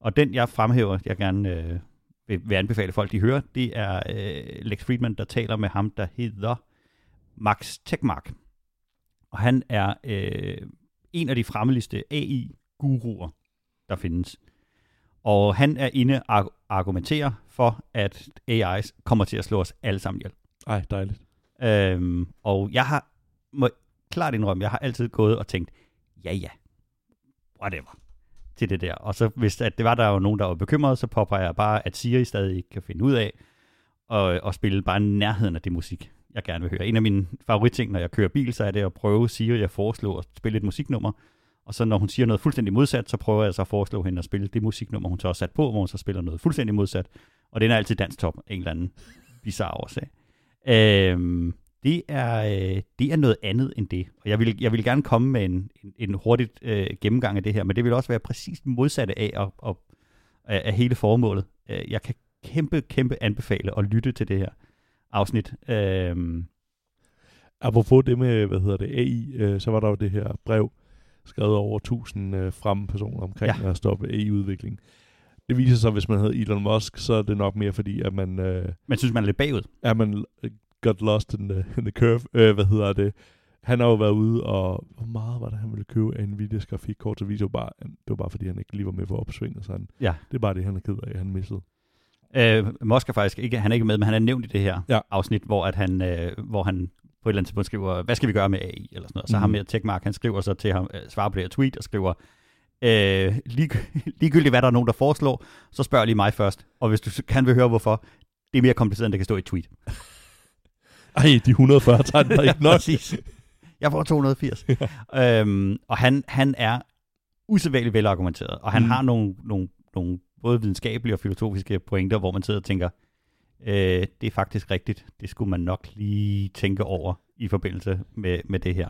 [SPEAKER 2] Og den, jeg fremhæver, jeg gerne øh, vil, vil anbefale folk, de hører, det er øh, Lex Friedman, der taler med ham, der hedder Max Tegmark. Og han er øh, en af de fremmeligste AI-guruer, der findes. Og han er inde og argumenterer for, at AI's kommer til at slå os alle sammen ihjel.
[SPEAKER 1] Ej, dejligt.
[SPEAKER 2] Øhm, og jeg har, må klart indrømme, jeg har altid gået og tænkt, ja ja, whatever, til det der. Og så hvis at det var der jo nogen, der var bekymret, så påpeger jeg bare, at Siri stadig ikke kan finde ud af at, at spille bare nærheden af det musik, jeg gerne vil høre. En af mine favoritting, når jeg kører bil, så er det at prøve Siri at foreslå at spille et musiknummer. Og så når hun siger noget fuldstændig modsat, så prøver jeg så at foreslå hende at spille det musiknummer, hun så har sat på, hvor hun så spiller noget fuldstændig modsat. Og den er altid danstop af en eller anden bizarre årsag. Øhm, det, er, øh, det er noget andet end det. Og jeg vil, jeg vil gerne komme med en, en, en hurtig øh, gennemgang af det her, men det vil også være præcis det modsatte af, og, af, af hele formålet. Øh, jeg kan kæmpe, kæmpe anbefale at lytte til det her afsnit. Øhm,
[SPEAKER 1] Apropos det med, hvad hedder det, AI, øh, så var der jo det her brev, skrevet over 1000 øh, fremme personer omkring ja. at stoppe AI-udvikling. Det viser sig, at hvis man hedder Elon Musk, så er det nok mere fordi, at man... Øh,
[SPEAKER 2] man synes, man er lidt bagud.
[SPEAKER 1] Er man got lost in the, in the curve. Øh, hvad hedder det? Han har jo været ude, og hvor meget var det, han ville købe af Nvidias grafikkort, så viser jo bare, det var bare fordi, han ikke lige var med på opsvinget. Så han,
[SPEAKER 2] ja.
[SPEAKER 1] Det er bare det, han er ked af, han missede.
[SPEAKER 2] Øh, Musk er faktisk ikke, han er ikke med, men han er nævnt i det her
[SPEAKER 1] ja.
[SPEAKER 2] afsnit, hvor, at han, øh, hvor han på et eller andet tidspunkt skriver, hvad skal vi gøre med AI? Eller sådan noget. Så mm. ham med Techmark, han skriver så til ham, øh, svarer på det her tweet og skriver, øh, lig, ligegyldigt hvad der er nogen, der foreslår, så spørg lige mig først. Og hvis du kan vil høre hvorfor, det er mere kompliceret, end det kan stå i et tweet.
[SPEAKER 1] Ej, de 140 tegn der er ikke nok.
[SPEAKER 2] Præcis. Jeg får 280. øhm, og han, han er usædvanligt velargumenteret, og han mm. har nogle, nogle, nogle både videnskabelige og filosofiske pointer, hvor man sidder og tænker, øh, det er faktisk rigtigt. Det skulle man nok lige tænke over i forbindelse med, med det her.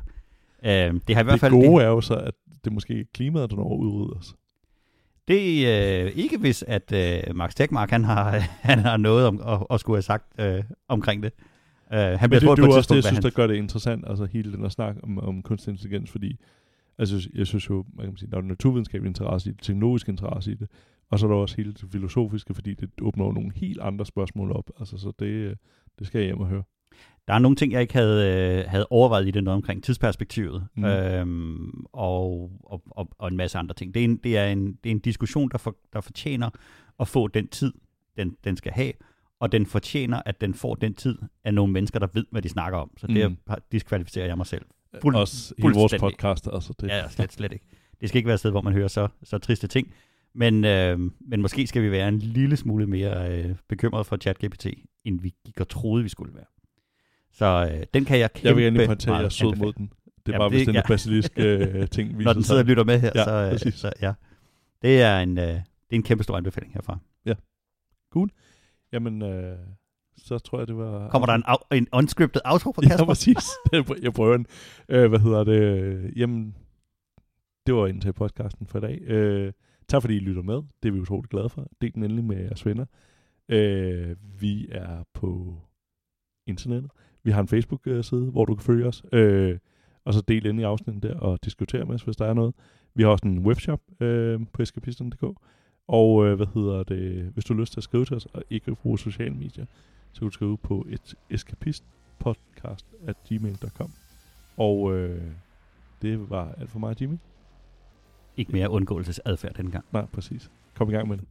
[SPEAKER 2] Øh, det, har i
[SPEAKER 1] det
[SPEAKER 2] hvert fald,
[SPEAKER 1] gode
[SPEAKER 2] det,
[SPEAKER 1] er jo så, at det måske er klimaet, der når udrydder os.
[SPEAKER 2] Det er øh, ikke hvis, at øh, Max Tegmark, han har, han har noget om, at, at skulle have sagt øh, omkring det. Uh, han
[SPEAKER 1] Men
[SPEAKER 2] bliver
[SPEAKER 1] det,
[SPEAKER 2] på
[SPEAKER 1] det er
[SPEAKER 2] et
[SPEAKER 1] også det, jeg synes,
[SPEAKER 2] han...
[SPEAKER 1] der gør det interessant, altså hele den her snak om, om kunstig intelligens, fordi altså, jeg synes jo, man kan sige, der er naturvidenskabelig interesse i det, teknologisk interesse i det, og så er der også hele det filosofiske, fordi det åbner jo nogle helt andre spørgsmål op, altså så det, det skal jeg hjem og høre.
[SPEAKER 2] Der er nogle ting, jeg ikke havde, øh, havde overvejet i det, noget omkring tidsperspektivet, mm. øhm, og, og, og, og en masse andre ting. Det er en, det er en, det er en diskussion, der, for, der fortjener at få den tid, den, den skal have, og den fortjener, at den får den tid af nogle mennesker, der ved, hvad de snakker om. Så det mm. diskvalificerer jeg mig selv. Fuld-
[SPEAKER 1] Også hele vores podcast. Altså det.
[SPEAKER 2] Ja, slet, slet ikke. Det skal ikke være et sted, hvor man hører så, så triste ting. Men, øh, men måske skal vi være en lille smule mere øh, bekymret for ChatGPT, end vi gik og troede, vi skulle være. Så øh, den kan jeg kæmpe
[SPEAKER 1] Jeg vil gerne pointere, at jeg er sød mod den. Det
[SPEAKER 2] Jamen,
[SPEAKER 1] var
[SPEAKER 2] det-
[SPEAKER 1] vist den
[SPEAKER 2] ja.
[SPEAKER 1] ja. basiliske øh, ting, vi
[SPEAKER 2] Når den sidder og lytter med her,
[SPEAKER 1] Ja,
[SPEAKER 2] så, øh,
[SPEAKER 1] præcis.
[SPEAKER 2] så ja. Det er en, øh, det er en kæmpe stor anbefaling herfra.
[SPEAKER 1] Jamen, øh, så tror jeg, det var...
[SPEAKER 2] Kommer der en, au- en unscripted outro fra
[SPEAKER 1] Ja,
[SPEAKER 2] Kasper?
[SPEAKER 1] præcis. jeg prøver den. Øh, hvad hedder det? Jamen, det var indtil podcasten for i dag. Øh, tak fordi I lytter med. Det er vi utroligt glade for. Del den endelig med jeres venner. Øh, vi er på internettet. Vi har en Facebook-side, hvor du kan følge os. Øh, og så del ind i afsnittet der og diskutere med os, hvis der er noget. Vi har også en webshop øh, på escapisten.dk. Og øh, hvad hedder det? Hvis du har lyst til at skrive til os og ikke bruge sociale medier, så kan du skrive på et eskapistpodcast at gmail.com. Og øh, det var alt for mig, Jimmy.
[SPEAKER 2] Ikke mere undgåelsesadfærd den gang.
[SPEAKER 1] Nej, præcis. Kom i gang med det.